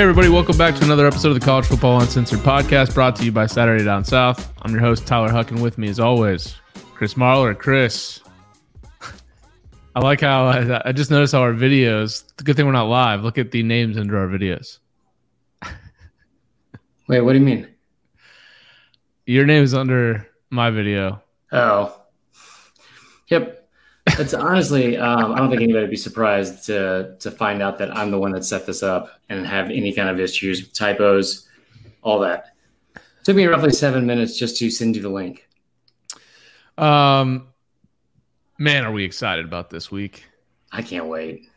Hey, everybody, welcome back to another episode of the College Football Uncensored podcast brought to you by Saturday Down South. I'm your host, Tyler Huck, and with me, as always, Chris Marler. Chris, I like how I, I just noticed how our videos, the good thing we're not live, look at the names under our videos. Wait, what do you mean? Your name is under my video. Oh, yep. It's honestly, um, I don't think anybody would be surprised to to find out that I'm the one that set this up and have any kind of issues, typos, all that. It took me roughly seven minutes just to send you the link. Um, man, are we excited about this week? I can't wait.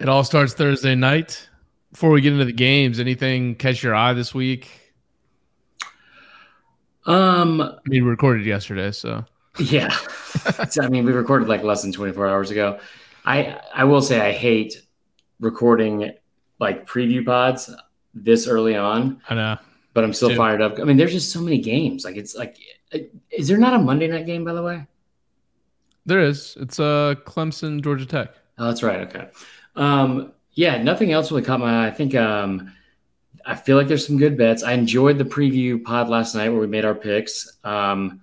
It all starts Thursday night. Before we get into the games, anything catch your eye this week? Um, I mean, we recorded yesterday, so yeah. so, I mean, we recorded like less than 24 hours ago. I I will say I hate recording like preview pods this early on. I know. But I'm still Dude. fired up. I mean, there's just so many games. Like it's like is there not a Monday night game by the way? There is. It's uh Clemson, Georgia Tech. Oh, that's right. Okay. Um, yeah, nothing else really caught my eye. I think um, I feel like there's some good bets. I enjoyed the preview pod last night where we made our picks. Um,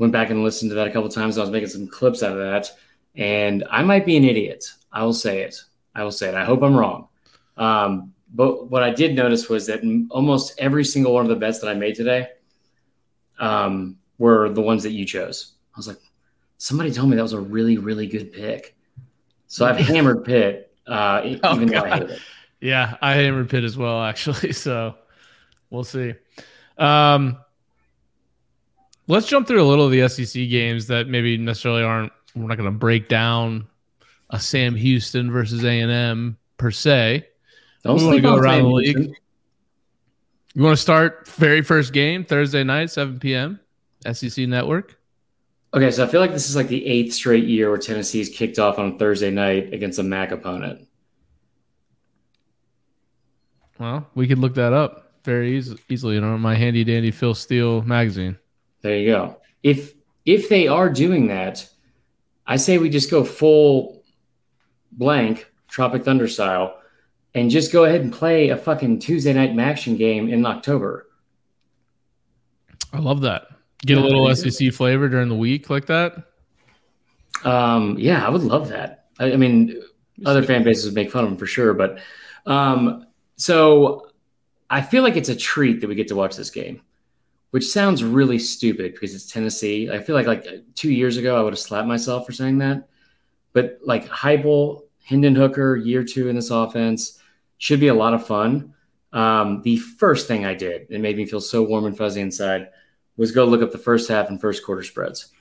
went back and listened to that a couple times. I was making some clips out of that, and I might be an idiot. I will say it. I will say it. I hope I'm wrong. Um, but what I did notice was that almost every single one of the bets that I made today um, were the ones that you chose. I was like, somebody told me that was a really, really good pick. So I've hammered Pitt, uh, Oh, even though I hate it. Yeah, I hammered Pitt as well, actually. So we'll see. Um, let's jump through a little of the SEC games that maybe necessarily aren't. We're not going to break down a Sam Houston versus A and M per se. Don't We wanna go around Sam the league. Houston. You want to start very first game Thursday night, seven p.m. SEC Network. Okay, so I feel like this is like the eighth straight year where Tennessee's kicked off on a Thursday night against a MAC opponent. Well, we could look that up very easy, easily on my handy dandy Phil Steele magazine. There you go. If if they are doing that, I say we just go full blank Tropic Thunder style and just go ahead and play a fucking Tuesday night action game in October. I love that. Get a little SEC flavor during the week like that. Um, yeah, I would love that. I, I mean, other fan bases would make fun of them for sure, but um, so I feel like it's a treat that we get to watch this game, which sounds really stupid because it's Tennessee. I feel like like two years ago I would have slapped myself for saying that, but like Heupel, Hendon Hooker, year two in this offense should be a lot of fun. Um, the first thing I did, it made me feel so warm and fuzzy inside, was go look up the first half and first quarter spreads.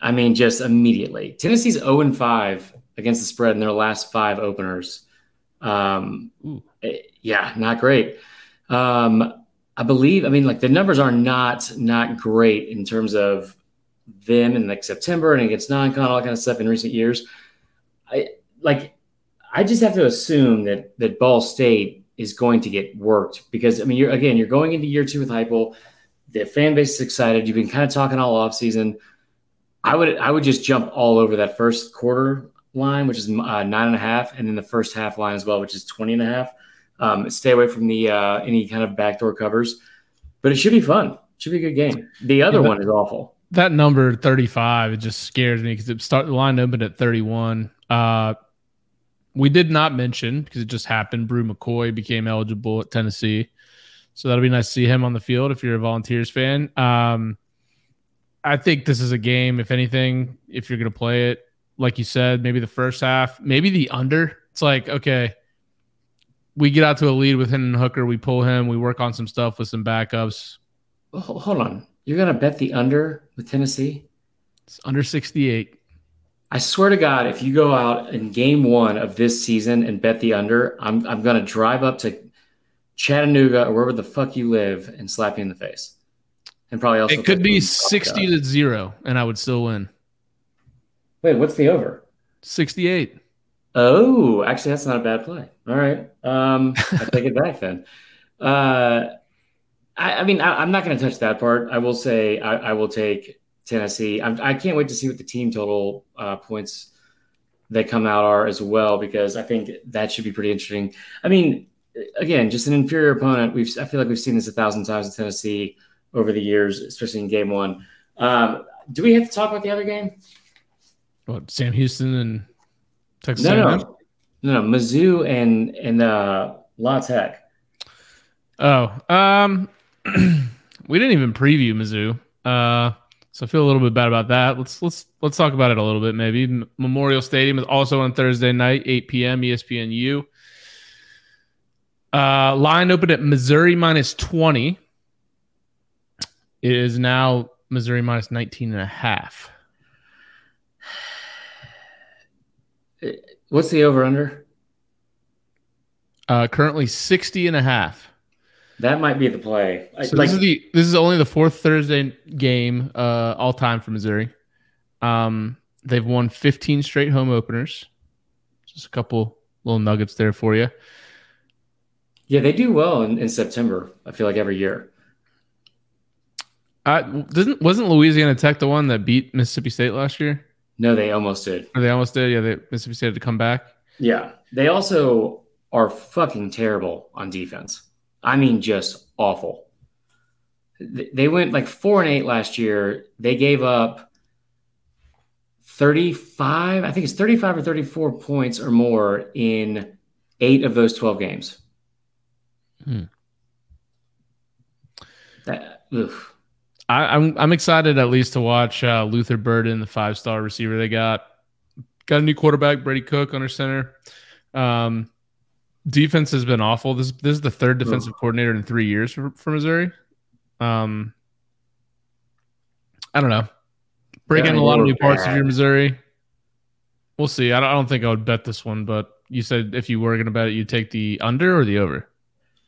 I mean, just immediately. Tennessee's 0 and 5 against the spread in their last five openers. Um, eh, yeah, not great. Um, I believe, I mean, like the numbers are not not great in terms of them in like September and against non-con, all kind of stuff in recent years. I like I just have to assume that that Ball State is going to get worked because I mean you're again you're going into year two with Heupel. The fan base is excited. You've been kind of talking all off season. I would I would just jump all over that first quarter line, which is uh, nine and a half, and then the first half line as well, which is 20 and a half. Um, stay away from the uh, any kind of backdoor covers, but it should be fun. It Should be a good game. The other Yeah, one is awful. That number 35, it just scares me because it start the line opened at 31. Uh, we did not mention because it just happened. Bru McCoy became eligible at Tennessee, so that'll be nice to see him on the field if you're a Volunteers fan. Um, I think this is a game. If anything, if you're going to play it, like you said, maybe the first half, maybe the under. It's like okay, we get out to a lead with Hendon Hooker, we pull him, we work on some stuff with some backups. Hold on, you're gonna bet the under with Tennessee? It's under 68. I swear to God, if you go out in game one of this season and bet the under, I'm I'm gonna drive up to Chattanooga or wherever the fuck you live and slap you in the face. And probably also It could be 60 to 0 and I would still win. Wait, what's the over? 68. Oh, actually, that's not a bad play. All right, um, I take it back then. Uh, I, I mean, I, I'm not going to touch that part. I will say I, I will take Tennessee. I'm, I can't wait to see what the team total uh, points they come out are as well because I think that should be pretty interesting. I mean, again, just an inferior opponent. We've I feel like we've seen this a thousand times in Tennessee over the years, especially in game one. Um, do we have to talk about the other game? What Sam Houston and Texas? No, no, no, no, Mizzou and and uh, La Tech. Oh, um, we didn't even preview Mizzou, uh, so I feel a little bit bad about that. Let's let's let's talk about it a little bit. Maybe M- Memorial Stadium is also on Thursday night, 8 p.m. ESPNU. Uh, line opened at Missouri minus 20. It is now Missouri minus 19 and a half. What's the over under? Uh, currently 60 and a half. That might be the play. So like, this is the this is only the fourth Thursday game uh, all time for Missouri. Um, they've won 15 straight home openers. Just a couple little nuggets there for you. Yeah, they do well in, in September. I feel like every year. Uh, doesn't wasn't Louisiana Tech the one that beat Mississippi State last year? No, they almost did. Or they almost did. Yeah, they, Mississippi State had to come back. Yeah, they also are fucking terrible on defense. I mean, just awful. They went like four and eight last year. They gave up 35, I think it's 35 or 34 points or more in eight of those 12 games. Hmm. That, I, am I'm, I'm excited at least to watch uh, Luther Burden, the five star receiver they got. Got a new quarterback, Brady Cook, under center. Um, defense has been awful. This this is the third defensive coordinator in three years for, for Missouri. Um, I don't know. Breaking yeah, a lot of new bad. parts of your Missouri. We'll see. I don't, I don't think I would bet this one, but you said if you were going to bet it, you'd take the under or the over.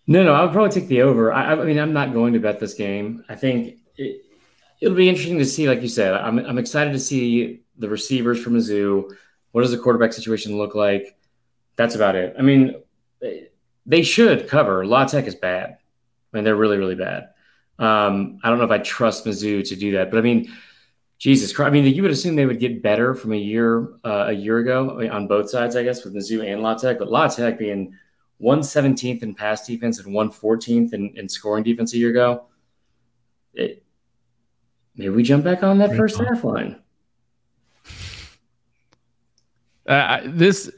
No, no, I would probably take the over. I, I mean, I'm not going to bet this game. I think it, will be interesting to see. Like you said, I'm I'm excited to see the receivers from Mizzou. What does the quarterback situation look like? That's about it. I mean, they should cover. La Tech is bad. I mean, they're really, really bad. Um, I don't know if I trust Mizzou to do that, but I mean, Jesus Christ! I mean, you would assume they would get better from a year uh, a year ago I mean, on both sides, I guess, with Mizzou and La Tech. But La Tech being 117th in pass defense and 114th in, in scoring defense a year ago. It, maybe we jump back on that Great first half line. Uh, this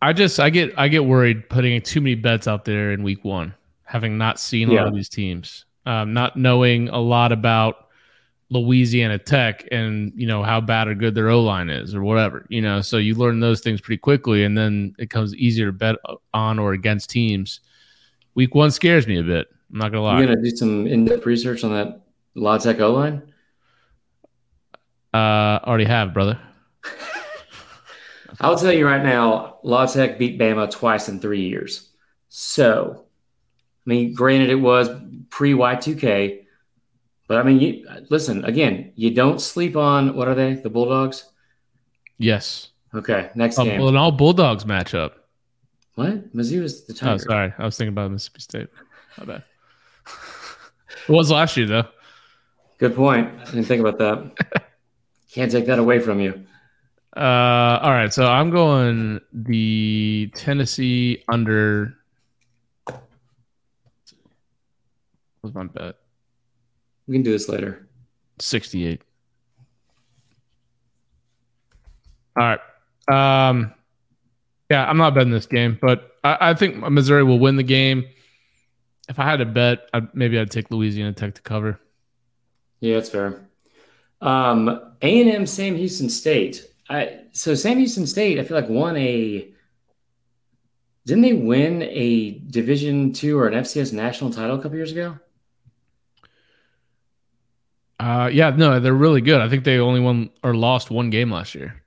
I just I get I get worried putting too many bets out there in week one, having not seen a yeah. lot of these teams, um, not knowing a lot about Louisiana Tech and you know how bad or good their O line is or whatever. You know, so you learn those things pretty quickly, and then it comes easier to bet on or against teams. Week one scares me a bit. I'm not gonna lie. You're gonna do some in-depth research on that La Tech O line. Uh, already have, brother. I'll tell you right now, La Tech beat Bama twice in three years. So, I mean, granted, it was pre Y2K, but I mean, you, listen again. You don't sleep on what are they? The Bulldogs. Yes. Okay. Next game. Well, an all Bulldogs matchup. What? Mizzou is the Tiger. Oh, sorry. I was thinking about Mississippi State. My bad. it was last year, though. Good point. I didn't think about that. Can't take that away from you. Uh, all right, so I'm going the Tennessee under. What's my bet? We can do this later. 68. All right. Um, yeah, I'm not betting this game, but I, I, think Missouri will win the game. If I had to bet, I'd, maybe I'd take Louisiana Tech to cover. Yeah, that's fair. Um, A&M Sam Houston State. I so Sam Houston State, I feel like won a didn't they win a Division two or an FCS national title a couple years ago? Uh, yeah, no, they're really good. I think they only won or lost one game last year.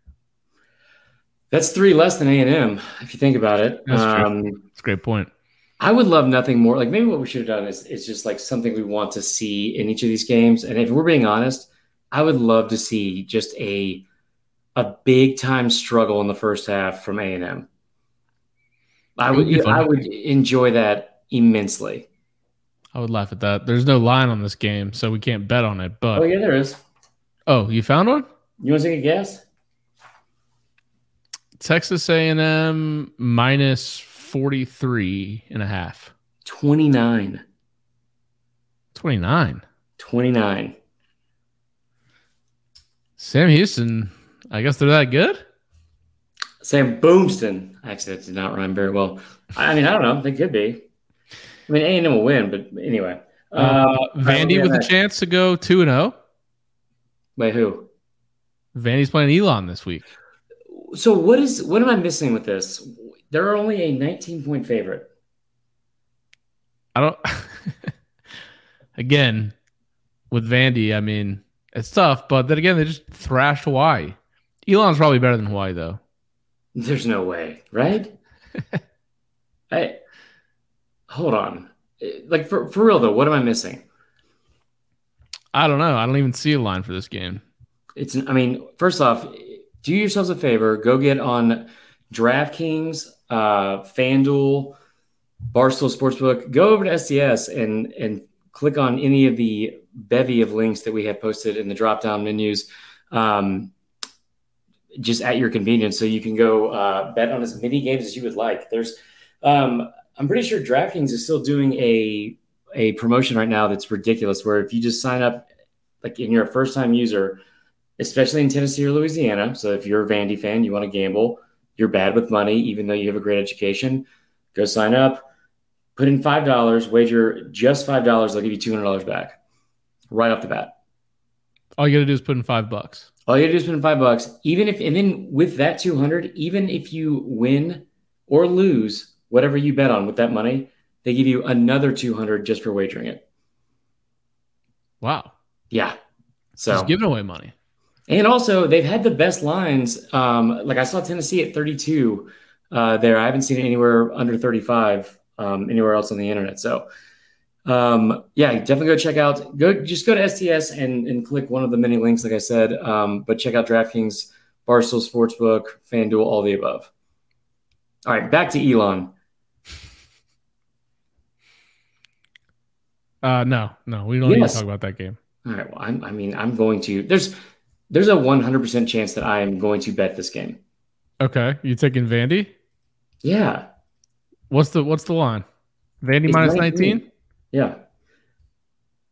That's three less than A and M, if you think about it. That's um, true. That's a great point. I would love nothing more. Like maybe what we should have done is is just like something we want to see in each of these games. And if we're being honest, I would love to see just a a big time struggle in the first half from A and M. I would I would enjoy that immensely. I would laugh at that. There's no line on this game, so we can't bet on it. But oh yeah, there is. Oh, you found one? You want to take a guess? Texas A&M minus 43 and a half. 29. 29. 29. Sam Houston, I guess they're that good? Sam Boomston. Actually, that did not rhyme very well. I mean, I don't know. They could be. I mean, A&M will win, but anyway. Uh, uh, Vandy with a chance to go 2 and 0. Wait, who? Vandy's playing Elon this week. So what is what am I missing with this? They're only a 19 point favorite. I don't again with Vandy, I mean, it's tough, but then again, they just thrashed Hawaii. Elon's probably better than Hawaii though. There's no way, right? I hold on. Like for, for real though, what am I missing? I don't know. I don't even see a line for this game. It's I mean, first off, do yourselves a favor, go get on DraftKings, uh, FanDuel, Barstool Sportsbook, go over to SDS and and click on any of the bevy of links that we have posted in the drop down menus. Um, just at your convenience. So you can go uh, bet on as many games as you would like. There's, um, I'm pretty sure DraftKings is still doing a a promotion right now that's ridiculous. Where if you just sign up, like, and you're a first time user, especially in Tennessee or Louisiana. So if you're a Vandy fan, you want to gamble, you're bad with money, even though you have a great education, go sign up, put in five dollars, wager just five dollars. They'll give you two hundred dollars back right off the bat. All you got to do is put in five bucks. All you got to do is put in five bucks. Even if, and then with that 200, even if you win or lose whatever you bet on with that money, they give you another 200 just for wagering it. Wow. Yeah. So just giving away money. And also, they've had the best lines. Um, like I saw Tennessee at 32 uh, there. I haven't seen it anywhere under 35 um, anywhere else on the internet. So um, yeah, definitely go check out. Go just go to SDS and and click one of the many links, like I said. Um, but check out DraftKings, Barstool Sportsbook, FanDuel, all the above. All right, back to Elon. Uh, no, no, we don't yes. need to talk about that game. All right. Well, I'm, I mean, I'm going to. There's there's a 100 percent chance that I am going to bet this game. Okay, you taking Vandy? Yeah. What's the what's the line? Vandy it's minus 19. 19? Yeah.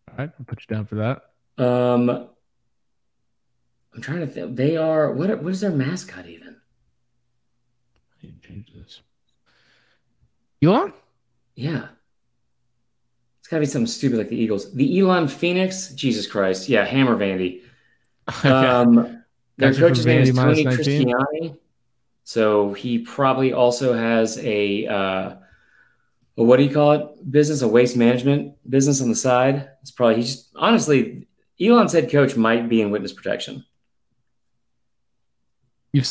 All right, I'll put you down for that. Um, I'm trying to think. They are what? What is their mascot even? I need to change this. Elon? Yeah. It's got to be something stupid like the Eagles. The Elon Phoenix. Jesus Christ. Yeah, Hammer Vandy. Um, their coach's name is Tony Christiani. So he probably also has a. Uh, a what do you call it? Business, a waste management business on the side. It's probably he's just honestly Elon's head coach might be in witness protection. You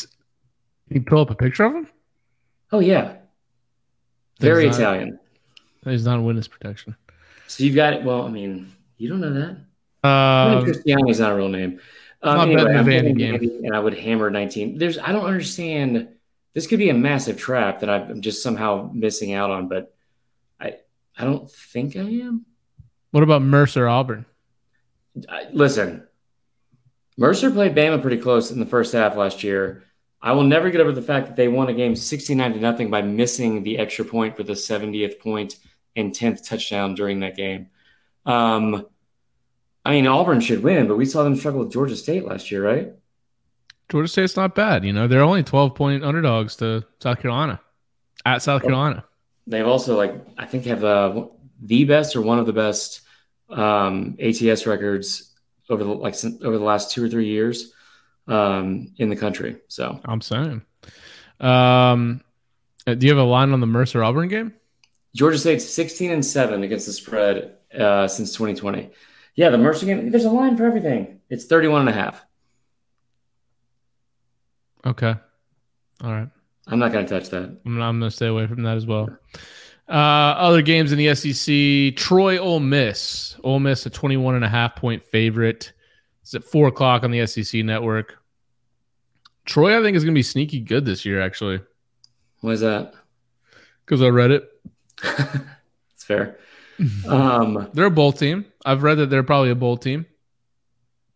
you pull up a picture of him? Oh yeah, very he's Italian. Not, he's not in witness protection. So you've got it. Well, I mean, you don't know that. Um, Cristiani is not a real name. Um, anyway, I'm game. and I would hammer 19. There's I don't understand. This could be a massive trap that I'm just somehow missing out on, but I I don't think I am. What about Mercer Auburn? listen, Mercer played Bama pretty close in the first half last year. I will never get over the fact that they won a game 69 to nothing by missing the extra point for the 70th point and 10th touchdown during that game. Um, I mean, Auburn should win, but we saw them struggle with Georgia State last year, right? Georgia State's not bad. You know, they're only 12 point underdogs to South Carolina at South Carolina they've also like I think have uh, the best or one of the best um, ATS records over the like over the last two or three years um, in the country. So I'm saying, um, uh, do you have a line on the Mercer Auburn game? Georgia State's 16 and seven against the spread uh, since 2020. Yeah, the Mercer game. There's a line for everything. It's 31 and a half. Okay. All right. I'm not going to touch that. I'm, I'm going to stay away from that as well. Uh, other games in the SEC: Troy, Ole Miss. Ole Miss, a 21 and a half point favorite. It's at four o'clock on the SEC network. Troy, I think, is going to be sneaky good this year. Actually, why is that? Because I read it. it's fair. Um, they're a bowl team. I've read that they're probably a bowl team.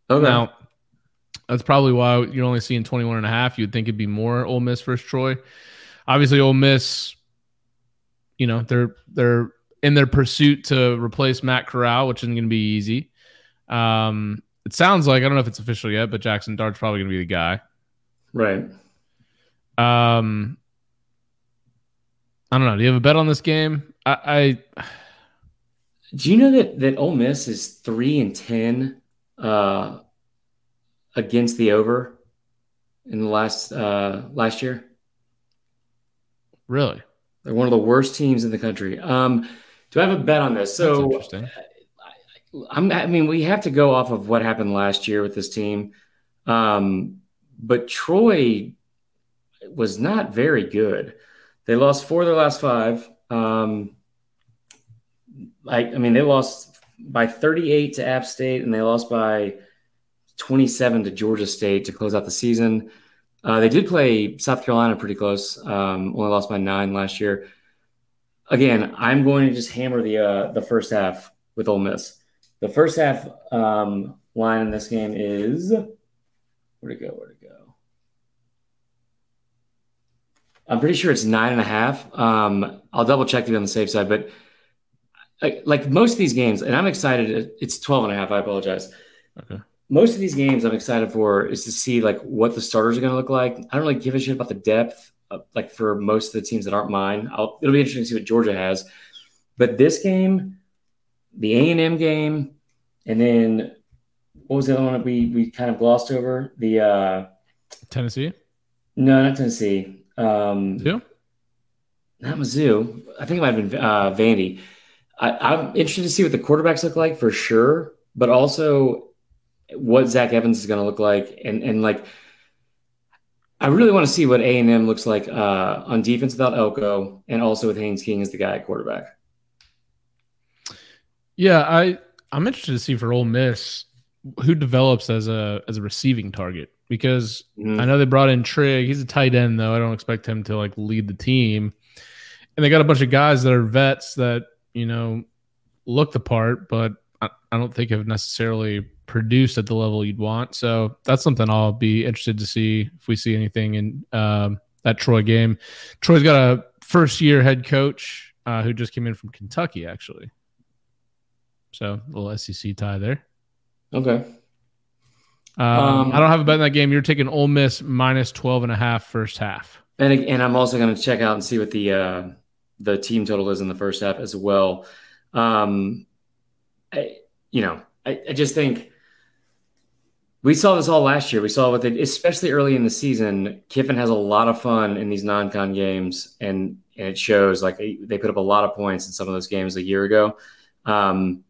Okay. Now, That's probably why you're only seeing 21 and a half. You'd think it'd be more Ole Miss versus Troy. Obviously, Ole Miss, you know, they're they're in their pursuit to replace Matt Corral, which isn't going to be easy. Um, it sounds like I don't know if it's official yet, but Jackson Dart's probably going to be the guy. Right. Um, I don't know. Do you have a bet on this game? I, I do you know that that Ole Miss is three and ten uh, against the over in the last uh, last year? Really? They're one of the worst teams in the country. Um, do I have a bet on this? So, I, I mean, we have to go off of what happened last year with this team. Um, but Troy was not very good. They lost four of their last five. Um, like, I mean, they lost by 38 to App State and they lost by 27 to Georgia State to close out the season. Uh, they did play South Carolina pretty close. Um, only lost by nine last year. Again, I'm going to just hammer the uh, the first half with Ole Miss. The first half um, line in this game is where'd it go? Where'd it go? I'm pretty sure it's nine and a half. Um, I'll double check to be on the safe side, but like, like most of these games, and I'm excited. It's 12 and a half. I apologize. Okay most of these games I'm excited for is to see like what the starters are going to look like. I don't really give a shit about the depth, uh, like for most of the teams that aren't mine. I'll, it'll be interesting to see what Georgia has, but this game, the A and M game, and then what was the other one that we we kind of glossed over? The uh, Tennessee. No, not Tennessee. Um, Mizzou? Not Mizzou. I think it might have been uh, Vandy. I, I'm interested to see what the quarterbacks look like for sure, but also what Zach Evans is going to look like, and and like I really want to see what A and M looks like uh, on defense without Elko, and also with Haynes King as the guy at quarterback. Yeah, I I'm interested to see for Ole Miss who develops as a as a receiving target because mm-hmm. I know they brought in Trigg. He's a tight end though. I don't expect him to like lead the team. And they got a bunch of guys that are vets that you know look the part, but I, I don't think have necessarily produced at the level you'd want. So that's something I'll be interested to see if we see anything in um, that Troy game. Troy's got a first year head coach uh, who just came in from Kentucky, actually. So a little SEC tie there. Okay. Um, um, I don't have a bet in that game. You're taking Ole Miss minus 12 and a half first half. And, and I'm also going to check out and see what the uh, the team total is in the first half as well. Um, I, you know, I, I just think we saw this all last year. We saw with it, especially early in the season. Kiffin has a lot of fun in these non-con games, and, and it shows. Like they put up a lot of points in some of those games a year ago. Um,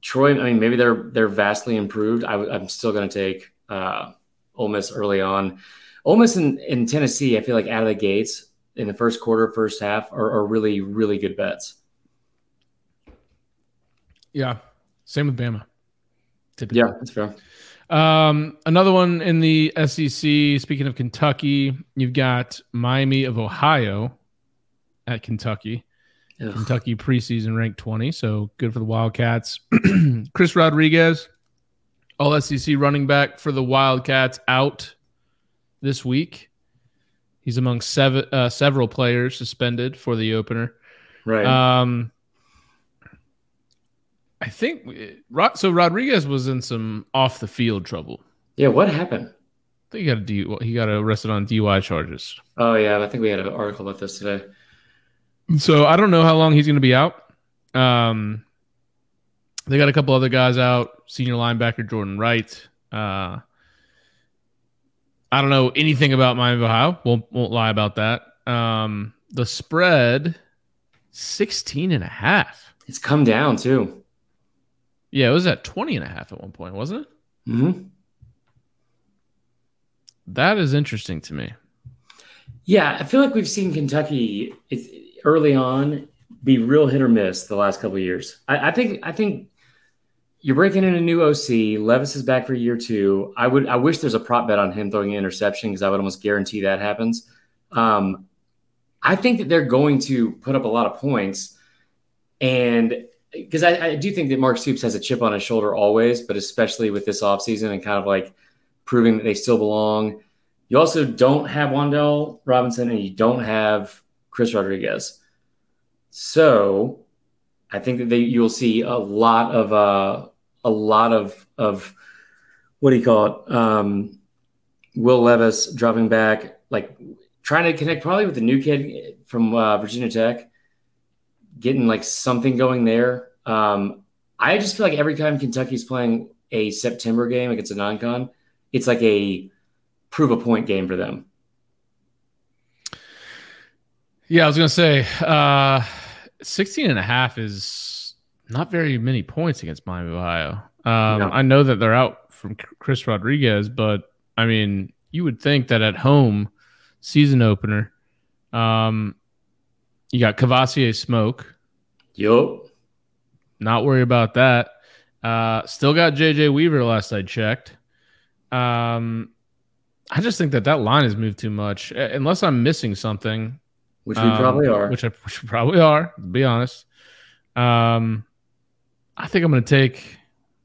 Troy, I mean, maybe they're they're vastly improved. I, am still going to take uh, Ole Miss early on. Ole Miss in, in Tennessee, I feel like out of the gates in the first quarter, first half, are, are really really good bets. Yeah, same with Bama. Typically. Yeah, that's fair. Um, another one in the SEC. Speaking of Kentucky, you've got Miami of Ohio at Kentucky. Ugh. Kentucky preseason ranked 20, so good for the Wildcats. Chris Rodriguez, all SEC running back for the Wildcats, out this week. He's among seven, uh, several players suspended for the opener. Right. Um, I think so. Rodriguez was in some off the field trouble. Yeah, what happened? I think he got a D, he got arrested on DUI charges. Oh yeah, I think we had an article about this today. So I don't know how long he's going to be out. Um, they got a couple other guys out. Senior linebacker Jordan Wright. Uh, I don't know anything about Miami of Ohio. Won't won't lie about that. Um, the spread 16 and a half. It's come down too. Yeah, it was at 20 and a half at one point, wasn't it? Mm-hmm. That is interesting to me. Yeah, I feel like we've seen Kentucky early on be real hit or miss the last couple years. I, I, think I think you're breaking in a new OC. Levis is back for year two. I would I wish there's a prop bet on him throwing an interception because I would almost guarantee that happens. Um, I think that they're going to put up a lot of points, and because I, I, do think that Mark Stoops has a chip on his shoulder always, but especially with this offseason and kind of like proving that they still belong. You also don't have Wan'Dale Robinson and you don't have Chris Rodriguez. So I think that they you'll see a lot of uh, a lot of of what do you call it? Um, Will Levis dropping back, like trying to connect probably with the new kid from uh, Virginia Tech, getting like something going there. Um, I just feel like every time Kentucky's playing a September game against a non-con, it's like a prove a point game for them. Yeah, I was to say uh, 16 and a half is not very many points against Miami of Ohio. Um, no. I know that they're out from Chris Rodriguez, but I mean, you would think that at home, season opener, um, you got Kavosiey Smoke. Yup. Not worry about that. Uh, still got JJ Weaver last I checked. Um, I just think that that line has moved too much. Unless I'm missing something, which we um, probably are. Which, I, which we probably are. To be honest, um, I think I'm going to take.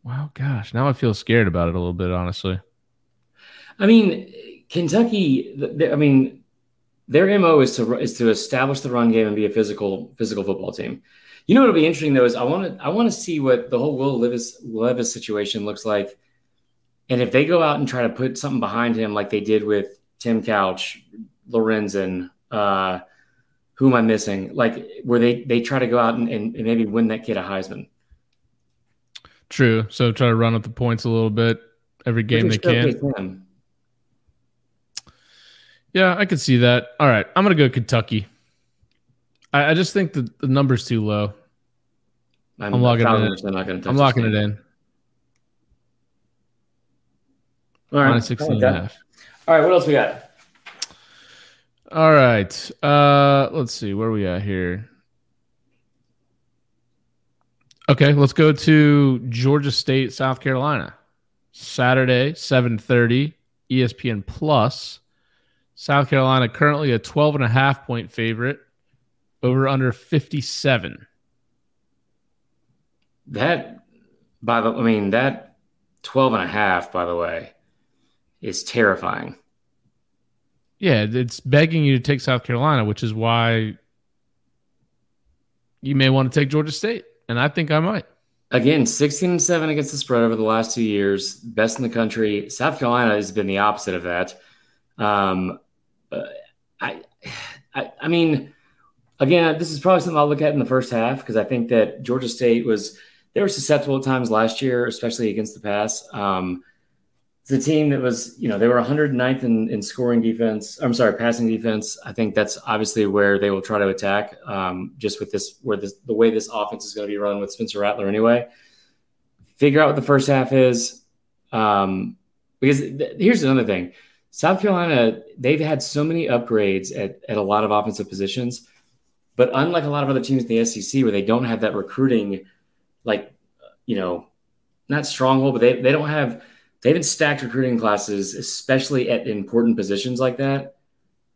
Well, gosh, now I feel scared about it a little bit. Honestly, I mean, Kentucky. I mean, their mo is to is to establish the run game and be a physical physical football team. You know what'll be interesting though is I want to I want to see what the whole Will Levis Levis situation looks like, and if they go out and try to put something behind him like they did with Tim Couch, Lorenzen, uh, who am I missing? Like where they they try to go out and, and, and maybe win that kid a Heisman. True. So try to run up the points a little bit every game they can. Yeah, I could see that. All right, I'm gonna go Kentucky. I, I just think the, the number's too low. I'm, I'm locking it in. I'm locking it in. All right. 16 and a half. All right. What else we got? All right. Uh, let's see. Where are we at here? Okay, let's go to Georgia State, South Carolina. Saturday, 7:30, ESPN Plus. South Carolina currently a 12 and a half point favorite over under 57. That, by the, I mean, that 12 and a half, by the way, is terrifying. Yeah, it's begging you to take South Carolina, which is why you may want to take Georgia State. And I think I might. Again, 16 and 7 against the spread over the last two years, best in the country. South Carolina has been the opposite of that. Um, uh, I, I, I mean, again, this is probably something I'll look at in the first half because I think that Georgia State was they were susceptible at times last year, especially against the pass. Um, a team that was, you know, they were 109th in, in scoring defense. I'm sorry, passing defense. I think that's obviously where they will try to attack. Um, just with this, where this, the way this offense is going to be run with Spencer Rattler anyway. Figure out what the first half is, um, because th- here's another thing: South Carolina, they've had so many upgrades at, at a lot of offensive positions but unlike a lot of other teams in the SEC where they don't have that recruiting, like, you know, not stronghold, but they, they don't have, they haven't stacked recruiting classes, especially at important positions like that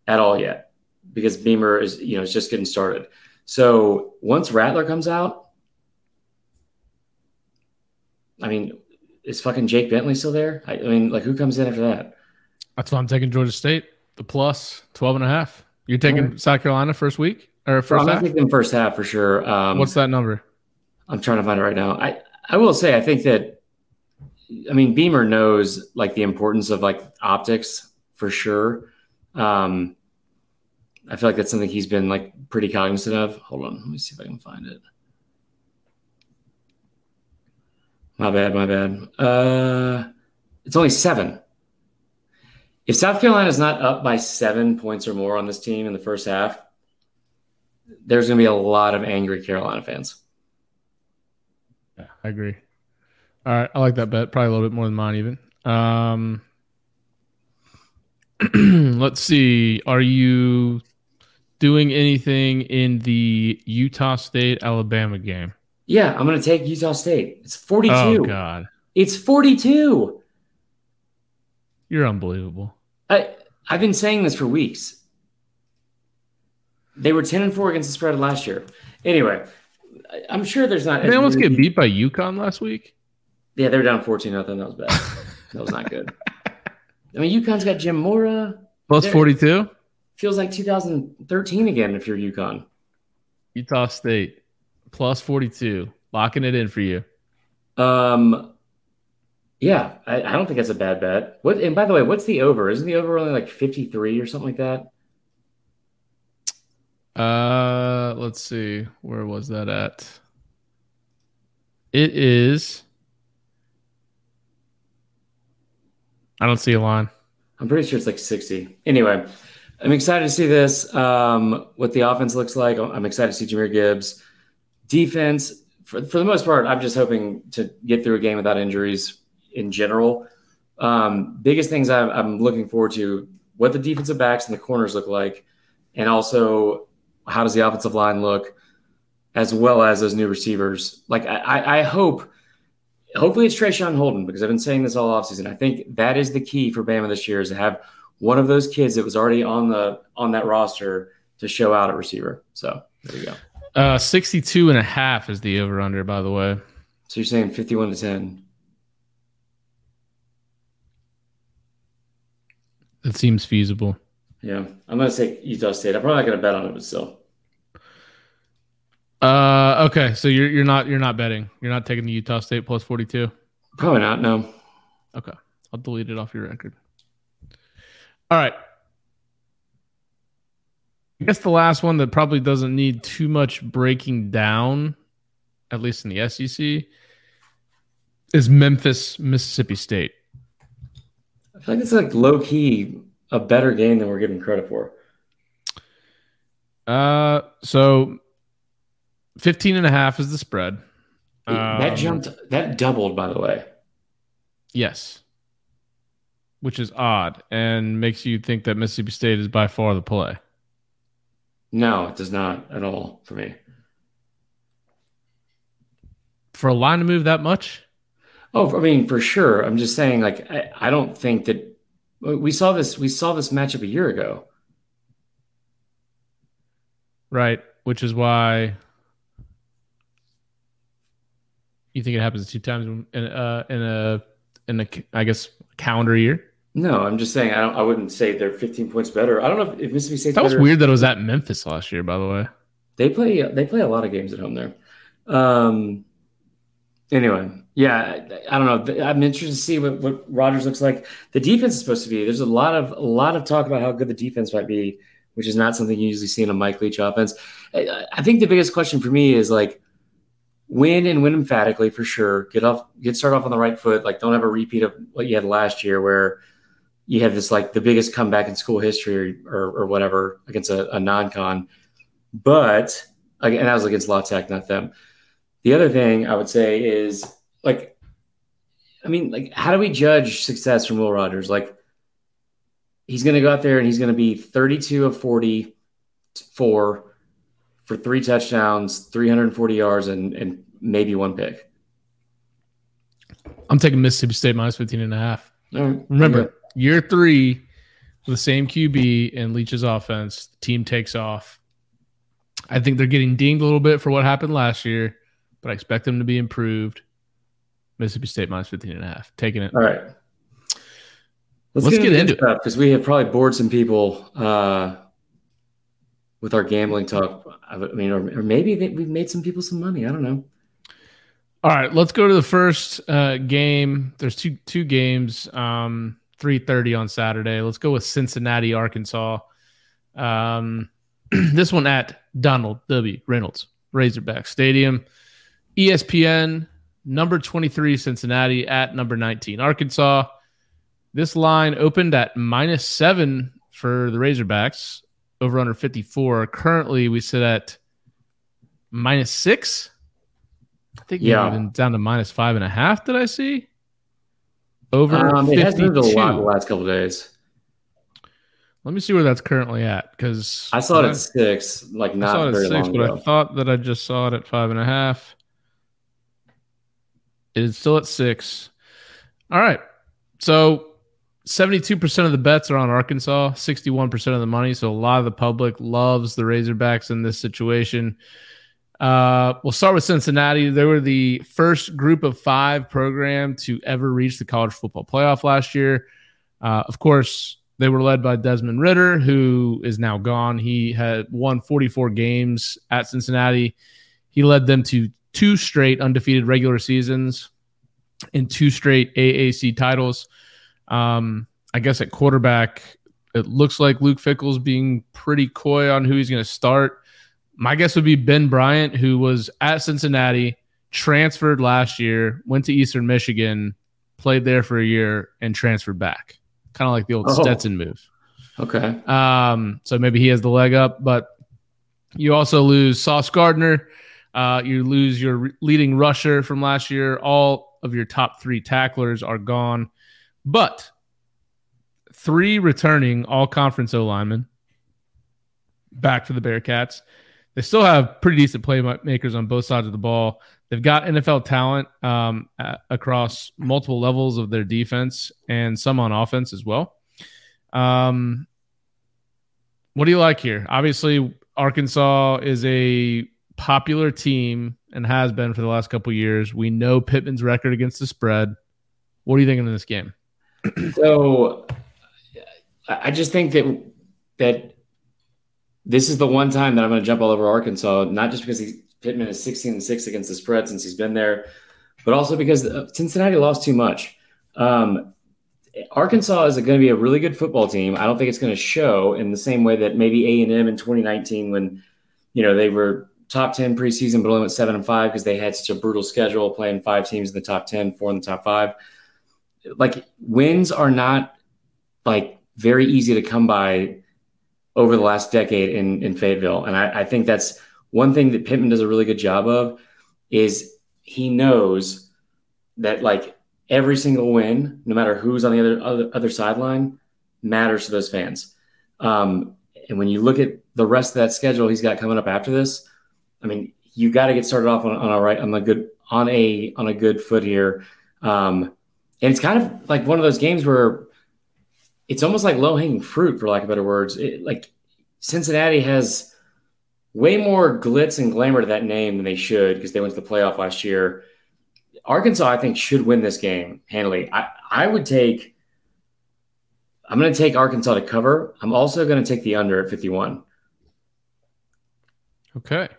at all yet because Beamer is, you know, is just getting started. So once Rattler comes out, I mean, is fucking Jake Bentley still there? I, I mean, like who comes in after that? That's why I'm taking Georgia State, the plus 12 and a half. You're taking right. South Carolina first week? Or first well, I'm half? first half for sure. Um, What's that number? I'm trying to find it right now. I I will say I think that I mean Beamer knows like the importance of like optics for sure. Um, I feel like that's something he's been like pretty cognizant of. Hold on, let me see if I can find it. My bad, my bad. Uh, it's only seven. If South Carolina is not up by seven points or more on this team in the first half, there's going to be a lot of angry Carolina fans. Yeah, I agree. All right, I like that bet. Probably a little bit more than mine, even. Um, let's see. Are you doing anything in the Utah State Alabama game? Yeah, I'm going to take Utah State. It's 42. Oh God, it's 42. You're unbelievable. I I've been saying this for weeks. They were 10 and 4 against the spread last year. Anyway, I'm sure there's not. They almost get beat by UConn last week. Yeah, they were down 14 nothing. That was bad. that was not good. I mean, UConn's got Jim Mora. Plus 42? Feels like 2013 again if you're UConn. Utah State. Plus 42. Locking it in for you. Um, yeah, I, I don't think that's a bad bet. What? And by the way, what's the over? Isn't the over only like 53 or something like that? Uh, let's see. Where was that at? It is. I don't see a line. I'm pretty sure it's like 60. Anyway, I'm excited to see this. Um, what the offense looks like. I'm excited to see Jahmyr Gibbs. Defense, for, for the most part, I'm just hoping to get through a game without injuries in general. Um, biggest things I'm, I'm looking forward to what the defensive backs and the corners look like, and also how does the offensive line look, as well as those new receivers. Like I, I hope, hopefully it's Traeshon Holden because I've been saying this all offseason. I think that is the key for Bama this year is to have one of those kids that was already on the on that roster to show out at receiver. So there you go. Uh, 62 and a half is the over under, by the way. So you're saying 51 to 10. That seems feasible. Yeah, I'm gonna say Utah State. I'm probably not gonna bet on it, but still. Uh, okay. So you're you're not you're not betting. You're not taking the Utah State plus 42. Probably not. No. Okay, I'll delete it off your record. All right. I guess the last one that probably doesn't need too much breaking down, at least in the SEC, is Memphis, Mississippi State. I feel like it's like low key a better game than we're giving credit for. Uh, so 15 and a half is the spread. that Um, jumped, that doubled, by the way. Yes. Which is odd and makes you think that Mississippi State is by far the play. No, it does not at all for me. For a line to move that much? Oh, I mean, for sure. I'm just saying, like, I, I don't think that we saw this. We saw this matchup a year ago. Right. Which is why you think it happens two times in uh in a in a I guess calendar year. No, I'm just saying. I don't. I wouldn't say they're 15 points better. I don't know if, if Mississippi State's That was better. weird that it was at Memphis last year, by the way. They play. They play a lot of games at home there. Um. Anyway, yeah, I, I don't know. I'm interested to see what, what Rogers looks like. The defense is supposed to be. There's a lot of a lot of talk about how good the defense might be, which is not something you usually see in a Mike Leach offense. I, I think the biggest question for me is like win and win emphatically for sure. Get off, get started off on the right foot. Like don't have a repeat of what you had last year where you had this like the biggest comeback in school history or, or whatever against a, a non-con. But again, that was against La Tech, not them. The other thing I would say is like, I mean, like, how do we judge success from Will Rogers? Like, he's going to go out there and he's going to be 32 of 44 for three touchdowns, 340 yards, and, and maybe one pick. I'm taking Mississippi State minus 15 and a half. Right. Remember, year three the same QB and Leach's offense, the team takes off. I think they're getting dinged a little bit for what happened last year, but I expect them to be improved. Mississippi State minus 15 and a half. Taking it. All right. Let's, Let's get into it. because we have probably bored some people uh, with our gambling talk. I mean, or, or maybe they, we've made some people some money. I don't know. All right, let's go to the first uh, game. There's two two games, um, three thirty on Saturday. Let's go with Cincinnati, Arkansas. Um, this one at Donald W. Reynolds Razorback Stadium. ESPN number twenty three Cincinnati at number nineteen Arkansas. This line opened at minus seven for the Razorbacks over under fifty four. Currently, we sit at minus six. I think Yeah. even down to minus five and a half. Did I see? Over Um, it has moved a 52. lot the last couple days. Let me see where that's currently at because I saw it at six, like I saw not it at very six, long but ago. I thought that I just saw it at five and a half. It is still at six. All right. So 72% of the bets are on Arkansas, 61% of the money. So a lot of the public loves the Razorbacks in this situation. Uh, we'll start with Cincinnati. They were the first group of five program to ever reach the college football playoff last year. Uh, of course, they were led by Desmond Ridder, who is now gone. He had won 44 games at Cincinnati. He led them to two straight undefeated regular seasons and two straight AAC titles. Um, I guess at quarterback, it looks like Luke Fickell's being pretty coy on who he's going to start. My guess would be Ben Bryant, who was at Cincinnati, transferred last year, went to Eastern Michigan, played there for a year, and transferred back. Kind of like the old oh. Stetson move. Okay. Um, so maybe he has the leg up, but you also lose Sauce Gardner. Uh, you lose your leading rusher from last year. All of your top three tacklers are gone, but three returning all conference O linemen back for the Bearcats. They still have pretty decent playmakers on both sides of the ball. They've got NFL talent um, across multiple levels of their defense and some on offense as well. Um, what do you like here? Obviously, Arkansas is a popular team and has been for the last couple years. We know Pittman's record against the spread. What are you thinking in this game? so, I just think that that this is the one time that I'm going to jump all over Arkansas, not just because he, Pittman is 16 and six against the spread since he's been there, but also because Cincinnati lost too much. Um, Arkansas is going to be a really good football team. I don't think it's going to show in the same way that maybe A and M in 2019, when you know they were top 10 preseason, but only went seven and five because they had such a brutal schedule, playing five teams in the top 10, four in the top five. Like wins are not like very easy to come by over the last decade in, in Fayetteville. And I, I think that's one thing that Pittman does a really good job of is he knows that like every single win, no matter who's on the other other, other sideline, matters to those fans. Um, and when you look at the rest of that schedule he's got coming up after this, I mean, you got to get started off on, on a right on a good on a on a good foot here. Um, and it's kind of like one of those games where it's almost like low hanging fruit, for lack of better words. It, like Cincinnati has way more glitz and glamour to that name than they should because they went to the playoff last year. Arkansas, I think, should win this game handily. I, I would take. I'm going to take Arkansas to cover. I'm also going to take the under at 51. Okay.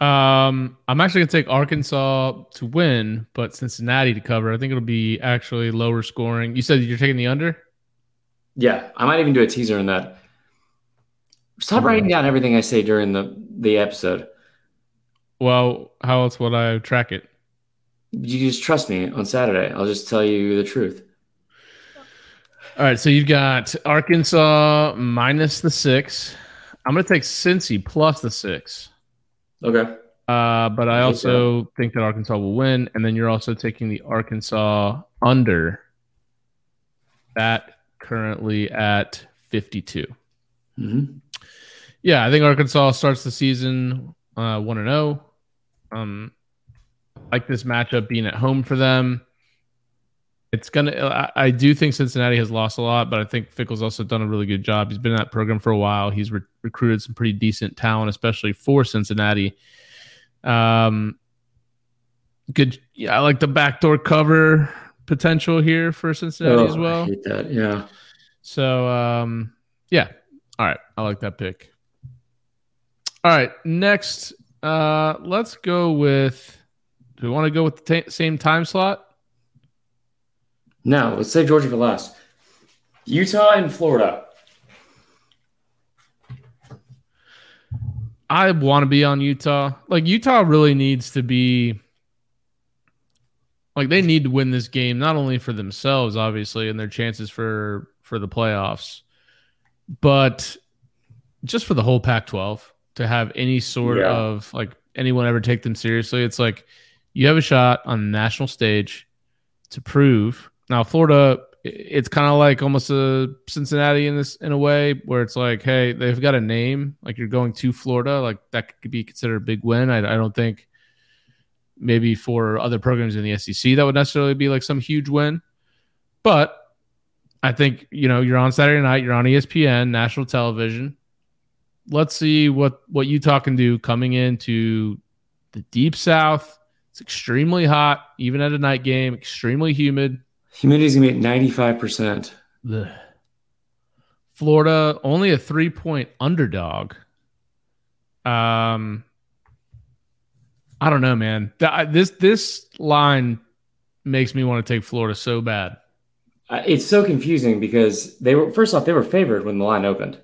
Um, I'm actually going to take Arkansas to win, but Cincinnati to cover. I think it'll be actually lower scoring. You said you're taking the under? Yeah, I might even do a teaser on that. Stop writing down everything I say during the the episode. Well, how else would I track it? You just trust me on Saturday. I'll just tell you the truth. All right, so you've got Arkansas minus the six. I'm going to take Cincy plus the six. Okay. Uh, but I also think that Arkansas will win, and then you're also taking the Arkansas under. That currently at 52. Mm-hmm. Yeah, I think Arkansas starts the season uh, one and zero. Oh. Um, like this matchup being at home for them. It's gonna. I, I, do think Cincinnati has lost a lot, but I think Fickell's also done a really good job. He's been in that program for a while. He's re- recruited some pretty decent talent, especially for Cincinnati. Um, good. Yeah, I like the backdoor cover potential here for Cincinnati oh, as well. That. Yeah. So um, yeah. All right. I like that pick. All right. Next, uh, let's go with. Do we want to go with the t- same time slot? No, let's save Georgia for last. Utah and Florida. I want to be on Utah. Like Utah really needs to be like they need to win this game not only for themselves obviously and their chances for for the playoffs but just for the whole Pac-12 to have any sort yeah. of like anyone ever take them seriously it's like you have a shot on the national stage to prove now Florida it's kind of like almost a Cincinnati in this in a way where it's like hey they've got a name like you're going to Florida like that could be considered a big win I, I don't think maybe for other programs in the SEC that would necessarily be like some huge win. But I think, you know, you're on Saturday night, you're on ESPN, national television. Let's see what what Utah can do coming into the deep south. It's extremely hot, even at a night game, extremely humid. Humidity is gonna be at 95%. Florida only a three point underdog. Um, I don't know, man. This this line makes me want to take Florida so bad. Uh, it's so confusing because they were first off they were favored when the line opened.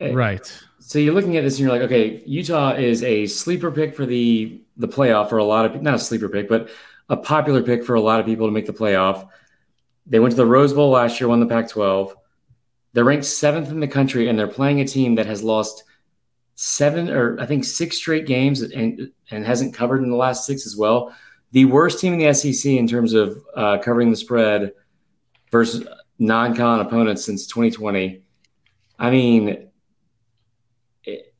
Right. So you're looking at this and you're like, okay, Utah is a sleeper pick for the the playoff for a lot of not a sleeper pick, but a popular pick for a lot of people to make the playoff. They went to the Rose Bowl last year, won the Pac-12. They're ranked seventh in the country, and they're playing a team that has lost seven or I think six straight games and and hasn't covered in the last six as well. The worst team in the SEC in terms of uh, covering the spread versus non-con opponents since 2020. I mean, it,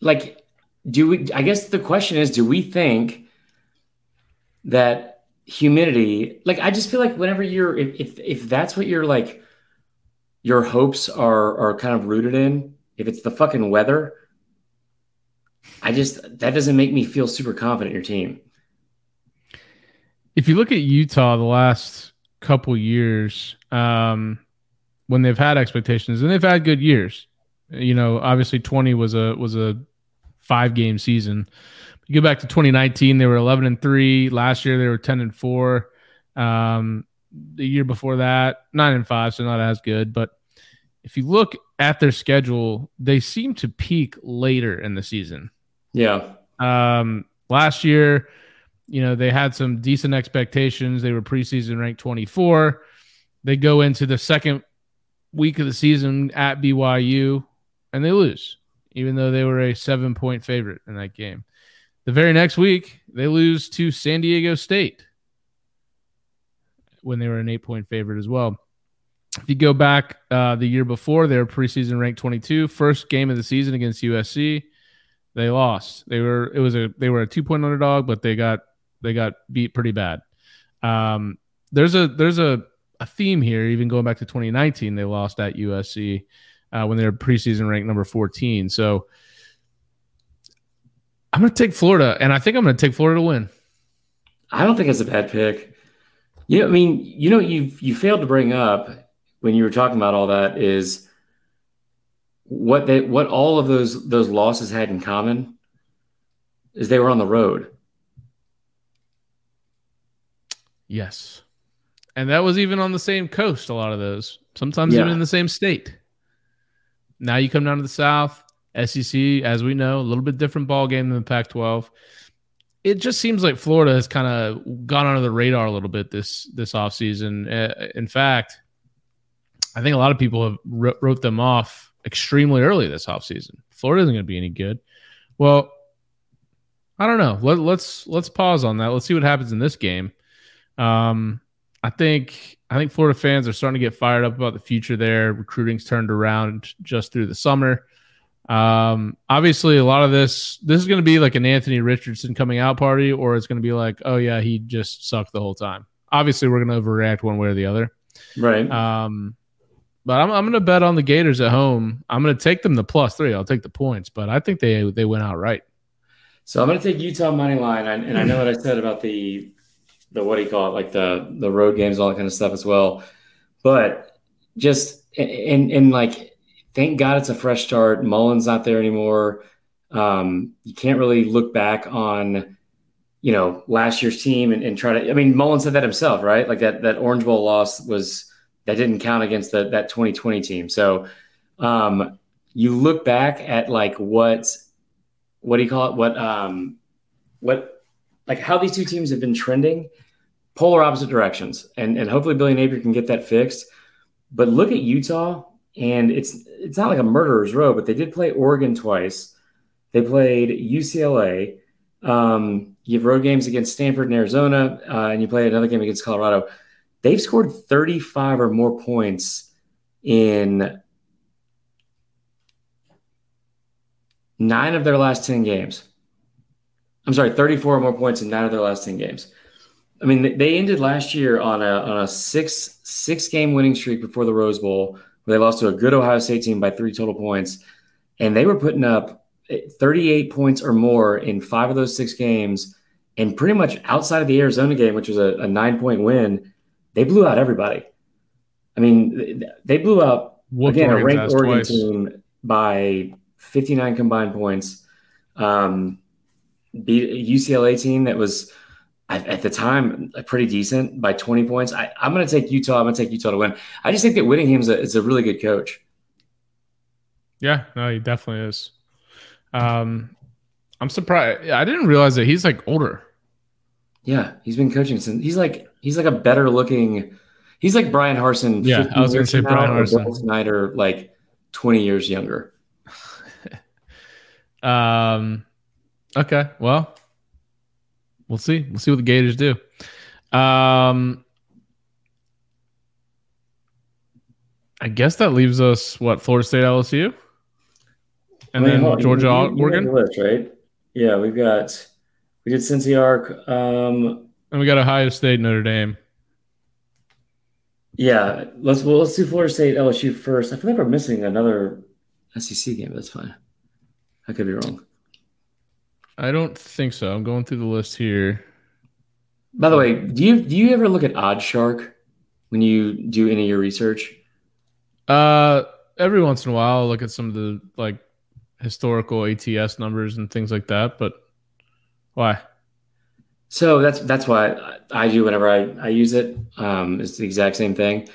like, do we? I guess the question is, do we think that humidity? Like, I just feel like whenever you're, if if, if that's what you're like, your hopes are are kind of rooted in if it's the fucking weather, I just that doesn't make me feel super confident in your team. If you look at Utah the last couple years, um, when they've had expectations and they've had good years, you know, obviously 20 was a was a five game season. You go back to 2019, they were 11 and 3. Last year they were 10 and 4. Um, the year before that, 9 and 5, so not as good, but if you look at their schedule, they seem to peak later in the season. Yeah. Um, last year, you know, they had some decent expectations. They were preseason ranked 24. They go into the second week of the season at BYU and they lose, even though they were a seven point favorite in that game. The very next week, they lose to San Diego State when they were an eight point favorite as well. If you go back uh, the year before, they were preseason ranked 22. First game of the season against USC, they lost. They were it was a they were a two point underdog, but they got they got beat pretty bad. Um, there's a there's a, a theme here. Even going back to 2019, they lost at USC uh, when they were preseason ranked number 14. So I'm going to take Florida, and I think I'm going to take Florida to win. I don't think it's a bad pick. You know, I mean, you know, you you failed to bring up when you were talking about all that is what they what all of those those losses had in common is they were on the road. Yes. And that was even on the same coast, a lot of those. Sometimes Yeah. even in the same state. Now you come down to the South, SEC, as we know, a little bit different ball game than the Pac-12. It just seems like Florida has kind of gone under the radar a little bit this this offseason. Uh, in fact, I think a lot of people have wrote them off extremely early this offseason. Florida isn't going to be any good. Well, I don't know. Let, let's let's pause on that. Let's see what happens in this game. Um, I think I think Florida fans are starting to get fired up about the future there. Recruiting's turned around just through the summer. Um, obviously, a lot of this this is going to be like an Anthony Richardson coming out party, or it's going to be like, oh yeah, he just sucked the whole time. Obviously, we're going to overreact one way or the other. Right. Um, but I'm I'm going to bet on the Gators at home. I'm going to take them the plus three. I'll take the points, but I think they they went out right. So I'm going to take Utah money line, and, and I know what I said about the the what do you call it, like the the road games, all that kind of stuff as well. But just in in like, thank God it's a fresh start. Mullen's not there anymore. Um, you can't really look back on, you know, last year's team and, and try to. I mean, Mullen said that himself, right? Like that that Orange Bowl loss was that didn't count against the, that 2020 team. So um, you look back at like what what do you call it? What um what like how these two teams have been trending polar opposite directions. And and hopefully Billy Napier can get that fixed. But look at Utah, and it's it's not like a murderer's row, but they did play Oregon twice. They played UCLA. Um, you have road games against Stanford and Arizona, uh, and you play another game against Colorado. They've scored 35 or more points in nine of their last 10 games. I'm sorry, 34 or more points in nine of their last 10 games. I mean, they ended last year on a on a six six game winning streak before the Rose Bowl, where they lost to a good Ohio State team by three total points, and they were putting up 38 points or more in five of those six games, and pretty much outside of the Arizona game, which was a, a nine point win, they blew out everybody. I mean, they blew out again a ranked Oregon twice. team by 59 combined points. Um, beat a UCLA team that was at, the time pretty decent by 20 points. I, I'm going to take Utah. I'm going to take Utah to win. I just think that Whittingham's a, is a really good coach. Yeah, no, he definitely is. Um, I'm surprised. I didn't realize that he's like older. Yeah, he's been coaching since he's like he's like a better looking. He's like Brian Harsin. Yeah, I was gonna say Brian Harsin. Bill Snyder, like 20 years younger. Um, okay, well, we'll see. We'll see what the Gators do. Um, I guess that leaves us what Florida State, LSU, and Wait, then. Georgia, you- you Oregon, list, right? Yeah, we've got we did Cincy Arc. Um, and we got Ohio State, Notre Dame. yeah, let's well let's do Florida State LSU first. I feel like we're missing another SEC game. That's fine. I could be wrong. I don't think so. I'm going through the list here. By the way, do you do you ever look at OddsShark when you do any of your research? Uh, every once in a while, I'll look at some of the like historical ATS numbers and things like that. But why? So that's that's why I, do whenever I, I use it. Um, it's the exact same thing.